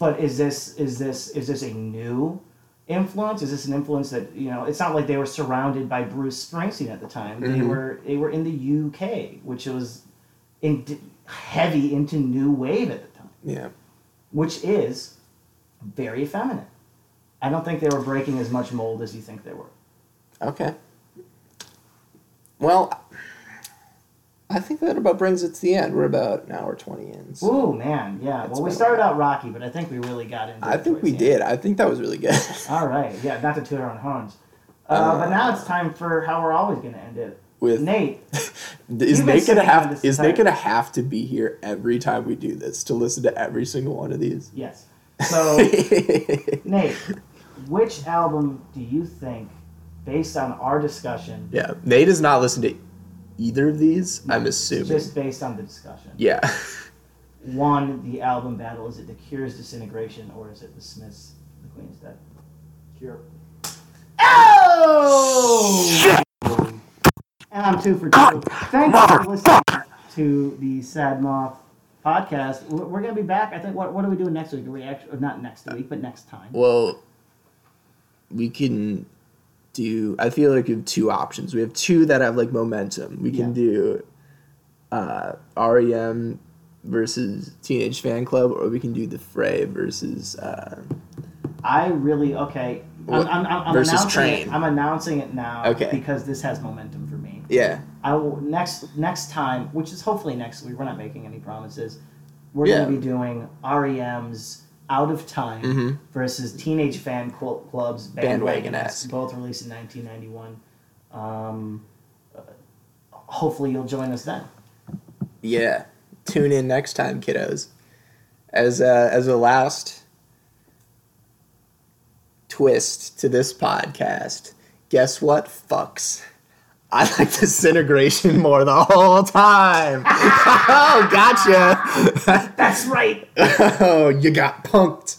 But is this is this is this a new influence? Is this an influence that you know? It's not like they were surrounded by Bruce Springsteen at the time. They Mhm. were they were in the UK, which was in heavy into new wave at the time Yeah. which is very feminine. I don't think they were breaking as much mold as you think they were. Okay. Well, I think that about brings it to the end. We're about an hour twenty in. so Ooh, man, yeah. Well, we started out rocky, but I think we really got into. I think we did. I think that was really good. All right, yeah. Not to toot our own horns, uh, Uh, but now it's time for how we're always going to end it. With Nate, is Nate gonna have is Nate gonna have to be here every time we do this to listen to every single one of these? yes. So, Nate, which album do you think, based on our discussion, yeah, Nate has not listened to either of these. I'm assuming. just based on the discussion, yeah. One, the album battle? Is it The Cure's Disintegration or is it The Smiths' The Queen's Dead? Cure. Oh! And I'm two for two. Thank you for listening to the Sad Moth podcast. We're we're gonna be back. I think. What What are we doing next week? Are we actually not next week, but next time? Well, we can do. I feel like we have two options. We have two that have like momentum. We can Yeah. do uh, REM versus Teenage Fanclub, or we can do the Fray versus. Uh, I really okay. I'm, I'm, I'm, I'm versus announcing Train. it. I'm announcing it now. Okay. Because this has momentum for me. yeah, I will next next time, which is hopefully next week. We're not making any promises. We're Yeah. going to be doing REM's "Out of Time" Mhm. versus Teenage Fan Club's Bandwagonesque. Bandwagonesque, both released in 1991. Um, uh, hopefully, you'll join us then. yeah. Tune in next time, kiddos. As uh, as a last twist to this podcast, guess what, fucks? I like disintegration more the whole time. oh, gotcha. That's right. oh, you got punked.